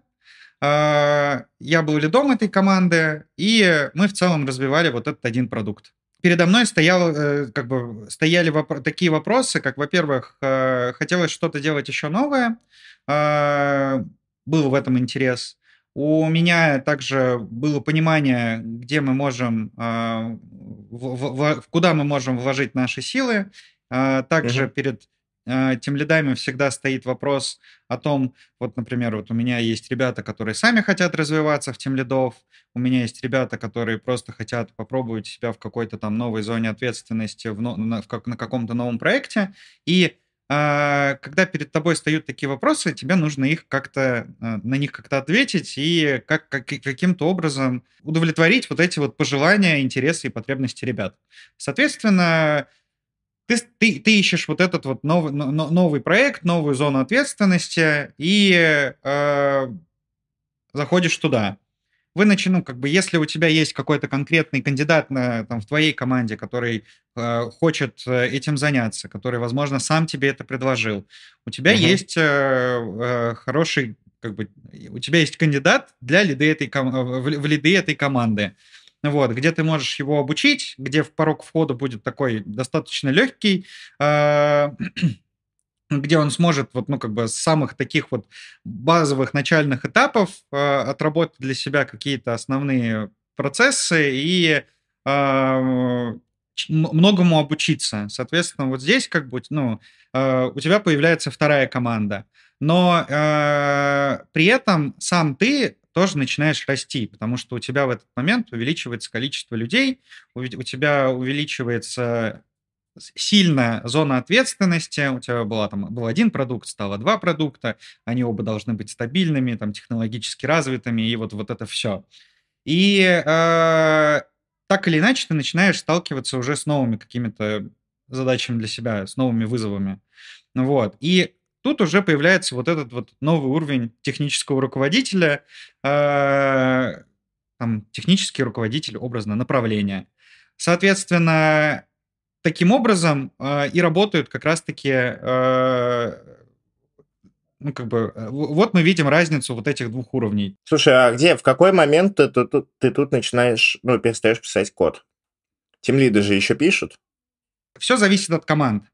а, я был лидом этой команды, и мы в целом развивали вот этот один продукт. Передо мной стоял, э, как бы, стояли воп- такие вопросы, как, во-первых, э, хотелось что-то делать еще новое, а, был в этом интерес. У меня также было понимание, где мы можем, а, в, в, в, куда мы можем вложить наши силы. Также mm-hmm. перед тем лидами всегда стоит вопрос о том, вот, например, вот у меня есть ребята, которые сами хотят развиваться в тем лидов, у меня есть ребята, которые просто хотят попробовать себя в какой-то там новой зоне ответственности, в, на, в как, на каком-то новом проекте, и э, когда перед тобой встают такие вопросы, тебе нужно их как-то, э, на них как-то ответить и как, как, каким-то образом удовлетворить вот эти вот пожелания, интересы и потребности ребят. Соответственно, ты, ты, ты ищешь вот этот вот новый, новый проект, новую зону ответственности и э, заходишь туда. Вы ну, как бы, если у тебя есть какой-то конкретный кандидат на, там, в твоей команде, который э, хочет э, этим заняться, который, возможно, сам тебе это предложил, у тебя uh-huh. есть э, э, хороший, как бы, у тебя есть кандидат для лиды этой, в, в лиды этой команды вот, где ты можешь его обучить, где в порог входа будет такой достаточно легкий, а, где он сможет вот, ну, как бы с самых таких вот базовых начальных этапов э, отработать для себя какие-то основные процессы и э, многому обучиться. Соответственно, вот здесь как бы, ну, у тебя появляется вторая команда. Но э, при этом сам ты тоже начинаешь расти, потому что у тебя в этот момент увеличивается количество людей, у, тебя увеличивается сильная зона ответственности, у тебя была, там, был один продукт, стало два продукта, они оба должны быть стабильными, там, технологически развитыми, и вот, вот это все. И э, так или иначе ты начинаешь сталкиваться уже с новыми какими-то задачами для себя, с новыми вызовами. Вот. И Тут уже появляется вот этот вот новый уровень технического руководителя, э, там, технический руководитель образно направления. Соответственно, таким образом э, и работают как раз-таки э, ну, как бы, вот мы видим разницу вот этих двух уровней. Слушай, а где, в какой момент ты, ты, ты, ты тут начинаешь, ну, перестаешь писать код? Тем лиды же еще пишут. Все зависит от команд.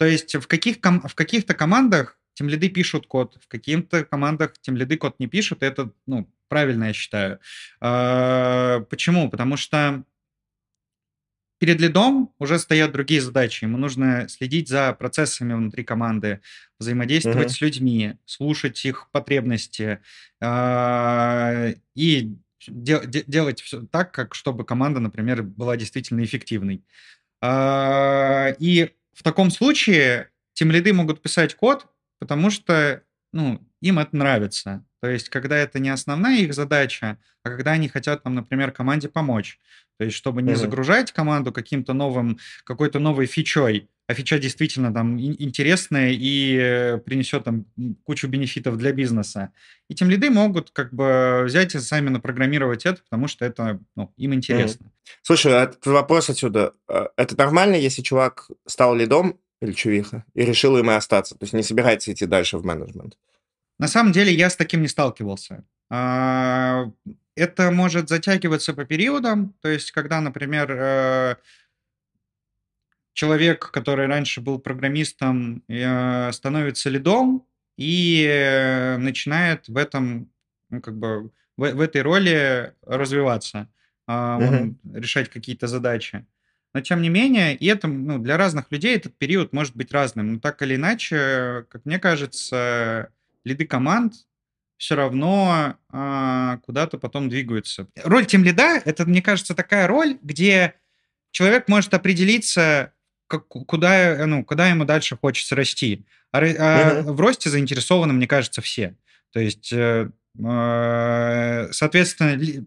То есть в, каких в каких-то командах тем лиды пишут код, в каких-то командах тем лиды код не пишут, это, ну, правильно, я считаю. А, почему? Потому что перед лидом уже стоят другие задачи. Ему нужно следить за процессами внутри команды, взаимодействовать uh-huh. с людьми, слушать их потребности э, и де- де- делать все так, как чтобы команда, например, была действительно эффективной. Э, и в таком случае тем лиды могут писать код, потому что ну, им это нравится. То есть, когда это не основная их задача, а когда они хотят, там, например, команде помочь. То есть, чтобы не mm-hmm. загружать команду каким-то новым, какой-то новой фичой, а фича действительно там интересная и э, принесет там кучу бенефитов для бизнеса. И тем лиды могут как бы взять и сами напрограммировать это, потому что это ну, им интересно. Mm-hmm. Слушай, а вопрос отсюда. Э, это нормально, если чувак стал лидом, или чувиха, и решил им и остаться. То есть не собирается идти дальше в менеджмент. На самом деле я с таким не сталкивался. А, это может затягиваться по периодам, то есть когда, например, э, человек, который раньше был программистом, э, становится лидом и начинает в этом, ну, как бы, в, в этой роли развиваться, uh-huh. решать какие-то задачи. Но тем не менее, и это ну, для разных людей этот период может быть разным. Но так или иначе, как мне кажется, лиды команд все равно а, куда-то потом двигаются. Роль тем лида это, мне кажется, такая роль, где человек может определиться, как, куда, ну, куда ему дальше хочется расти. А, а mm-hmm. в росте заинтересованы, мне кажется, все. То есть, э, э, соответственно,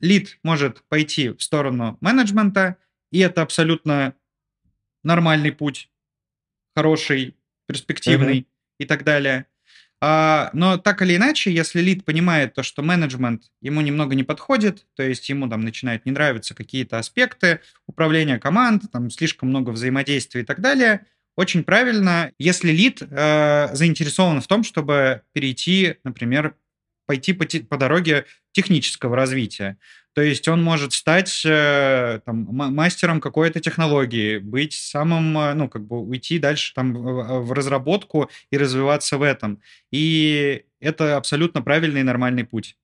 лид может пойти в сторону менеджмента, и это абсолютно нормальный путь, хороший, перспективный mm-hmm. и так далее. А, но так или иначе, если лид понимает то, что менеджмент ему немного не подходит, то есть ему там начинают не нравиться какие-то аспекты управления команд, там слишком много взаимодействия и так далее, очень правильно, если лид э, заинтересован в том, чтобы перейти, например, пойти по, по дороге технического развития. То есть он может стать э, там, мастером какой-то технологии, быть самым, э, ну, как бы уйти дальше там в разработку и развиваться в этом. И это абсолютно правильный и нормальный путь.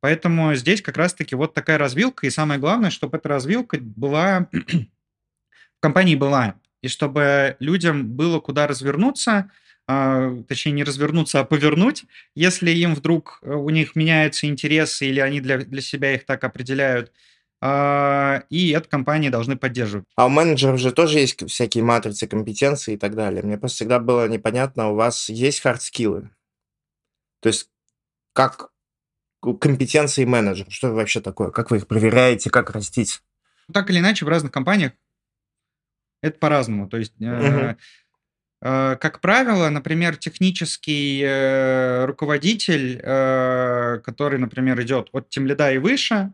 Поэтому здесь как раз-таки вот такая развилка, и самое главное, чтобы эта развилка была в компании была, и чтобы людям было куда развернуться, точнее не развернуться, а повернуть, если им вдруг э, у них меняются интересы или они для, для себя их так определяют, а, и эту компании должны поддерживать. А у менеджеров же тоже есть всякие матрицы компетенции и так далее. Мне просто всегда было непонятно, у вас есть хардскиллы? То есть как компетенции менеджера, что вообще такое? Как вы их проверяете, как растить? Так или иначе, в разных компаниях Это по-разному. То есть, uh-huh. Э, как правило, например, технический э, руководитель, э, который, например, идет от темлида и выше,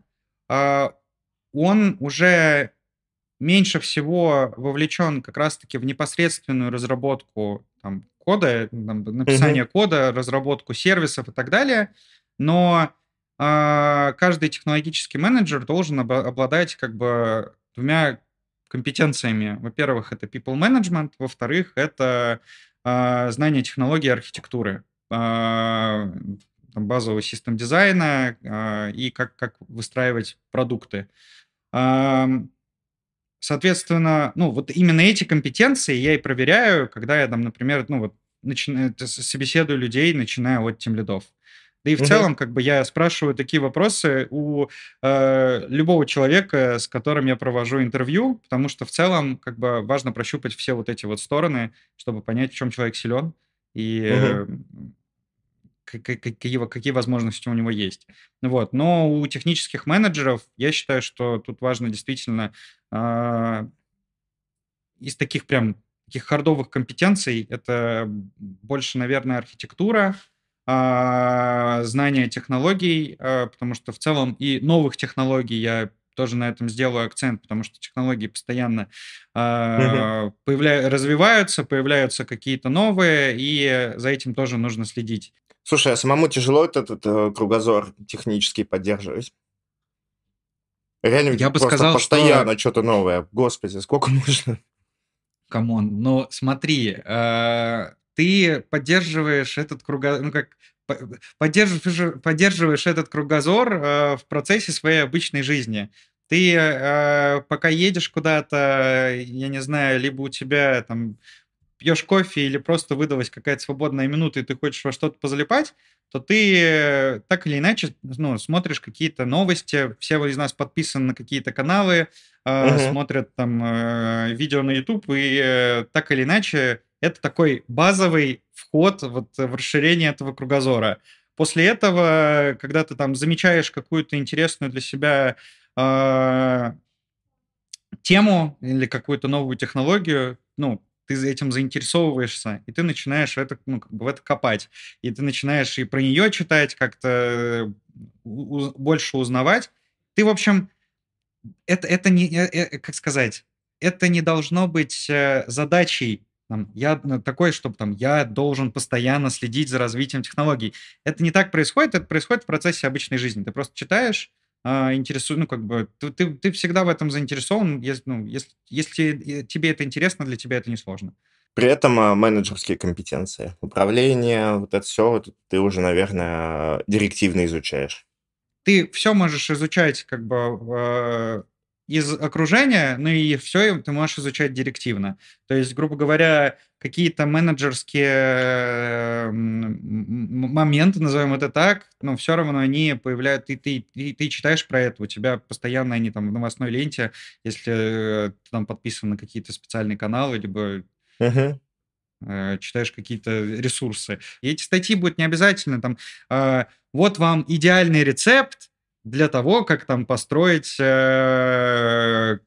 он уже меньше всего вовлечен как раз-таки в непосредственную разработку там, кода, там, написание uh-huh. кода, разработку сервисов и так далее, но каждый технологический менеджер должен об- обладать как бы двумя компетенциями. Во-первых, это people management, во-вторых, это э, знание технологии архитектуры, э, базового систем дизайна э, и как, как выстраивать продукты. Э, соответственно, ну, вот именно эти компетенции я и проверяю, когда я там, например, ну, вот начинаю, собеседую людей, начиная от тем лидов. Да и в угу. целом, как бы я спрашиваю такие вопросы у э, любого человека, с которым я провожу интервью, потому что в целом, как бы важно прощупать все вот эти вот стороны, чтобы понять, в чем человек силен и угу. какие, какие, какие возможности у него есть. Вот. Но у технических менеджеров я считаю, что тут важно действительно э, из таких прям таких хардовых компетенций это больше, наверное, архитектура, знания технологий, а, потому что в целом и новых технологий я тоже на этом сделаю акцент, потому что технологии постоянно э, появля... развиваются, появляются какие-то новые, и за этим тоже нужно следить. Слушай, а самому тяжело этот, этот э, кругозор технический поддерживать? Реально, я бы сказал, постоянно что... что-то новое. Господи, сколько можно? Come on, но смотри, э, ты поддерживаешь этот кругозор, ну как поддерживаешь, поддерживаешь этот кругозор э, в процессе своей обычной жизни. Ты э, пока едешь куда-то, я не знаю, либо у тебя там пьешь кофе или просто выдалась какая-то свободная минута, и ты хочешь во что-то позалипать, то ты так или иначе ну, смотришь какие-то новости, все из нас подписаны на какие-то каналы, uh-huh. смотрят там э, видео на YouTube, и э, так или иначе это такой базовый вход вот в расширение этого кругозора. После этого, когда ты там замечаешь какую-то интересную для себя э, тему или какую-то новую технологию, ну, ты этим заинтересовываешься, и ты начинаешь это, ну, как бы в это копать. И ты начинаешь и про нее читать, как-то больше узнавать. Ты, в общем, это, это не, э, э, как сказать, это не должно быть э, задачей там, я ну, такой, чтобы там я должен постоянно следить за развитием технологий. Это не так происходит, это происходит в процессе обычной жизни. Ты просто читаешь, а, интересует, ну, как бы, ты, ты, ты всегда в этом заинтересован, если, ну, если, если тебе это интересно, для тебя это не сложно. При этом а, менеджерские компетенции, управление, вот это все, вот, ты уже, наверное, директивно изучаешь. Ты все можешь изучать как бы а, из окружения, ну и все ты можешь изучать директивно. То есть, грубо говоря, какие-то менеджерские моменты, назовем это так, но все равно они появляются, ты, ты, ты, ты читаешь про это, у тебя постоянно они там в новостной ленте, если ты там подписан на какие-то специальные каналы, либо uh-huh читаешь какие-то ресурсы. И эти статьи будут не обязательно там, э, вот вам идеальный рецепт, для того, как там построить, э,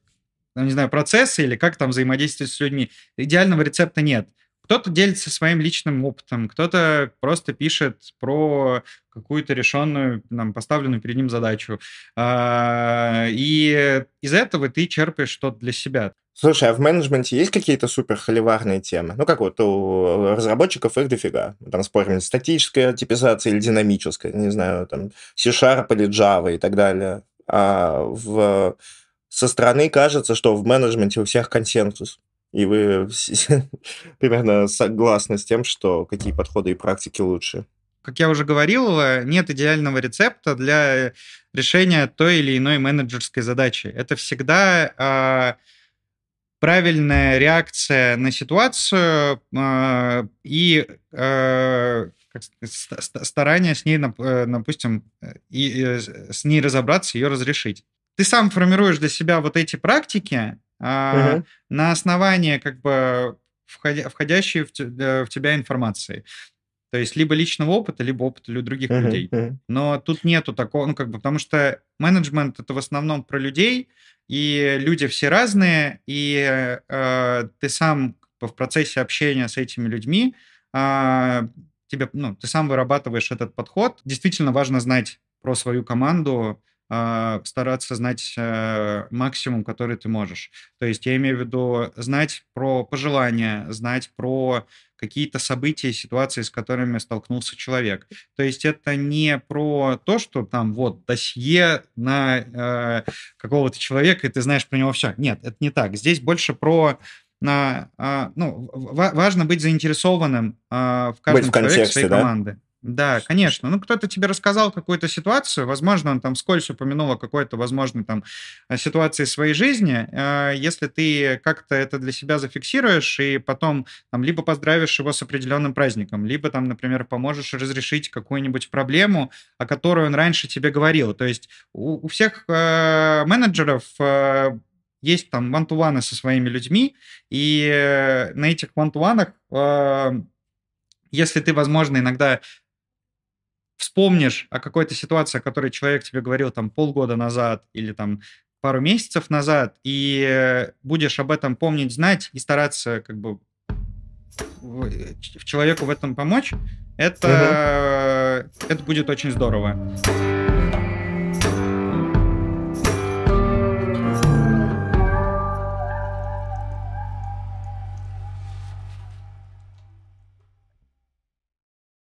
ну, не знаю, процессы или как там взаимодействовать с людьми. Идеального рецепта нет. Кто-то делится своим личным опытом, кто-то просто пишет про какую-то решенную, нам, поставленную перед ним задачу. А, и из этого ты черпаешь что-то для себя. Слушай, а в менеджменте есть какие-то супер холиварные темы? Ну, как вот у разработчиков их дофига. Там спорим, статическая типизация или динамическая, не знаю, там C-Sharp или Java и так далее. А в... со стороны кажется, что в менеджменте у всех консенсус. И вы примерно согласны с тем, что какие подходы и практики лучше. Как я уже говорил, нет идеального рецепта для решения той или иной менеджерской задачи. Это всегда а, правильная реакция на ситуацию э, и э, старание с ней, э, допустим, и, и с ней разобраться, ее разрешить. Ты сам формируешь для себя вот эти практики э, угу. на основании как бы входя, входящей в, в тебя информации. То есть либо личного опыта, либо опыта других uh-huh, людей. Uh-huh. Но тут нету такого, ну как бы, потому что менеджмент это в основном про людей, и люди все разные, и э, ты сам в процессе общения с этими людьми э, тебе, ну, ты сам вырабатываешь этот подход. Действительно важно знать про свою команду, э, стараться знать э, максимум, который ты можешь. То есть я имею в виду знать про пожелания, знать про какие-то события, ситуации, с которыми столкнулся человек. То есть это не про то, что там вот досье на э, какого-то человека, и ты знаешь про него все. Нет, это не так. Здесь больше про на, э, ну, важно быть заинтересованным э, в каждом быть в человеке своей да? команды. Да, конечно. Ну, кто-то тебе рассказал какую-то ситуацию, возможно, он там скользь упомянул о какой-то, возможно, там ситуации своей жизни. Э, если ты как-то это для себя зафиксируешь и потом там либо поздравишь его с определенным праздником, либо там, например, поможешь разрешить какую-нибудь проблему, о которой он раньше тебе говорил. То есть у, у всех э, менеджеров э, есть там вантуваны со своими людьми, и э, на этих вантуванах э, если ты, возможно, иногда вспомнишь о какой-то ситуации, о которой человек тебе говорил там полгода назад или там пару месяцев назад, и будешь об этом помнить, знать и стараться как бы человеку в этом помочь, это, угу. это будет очень здорово.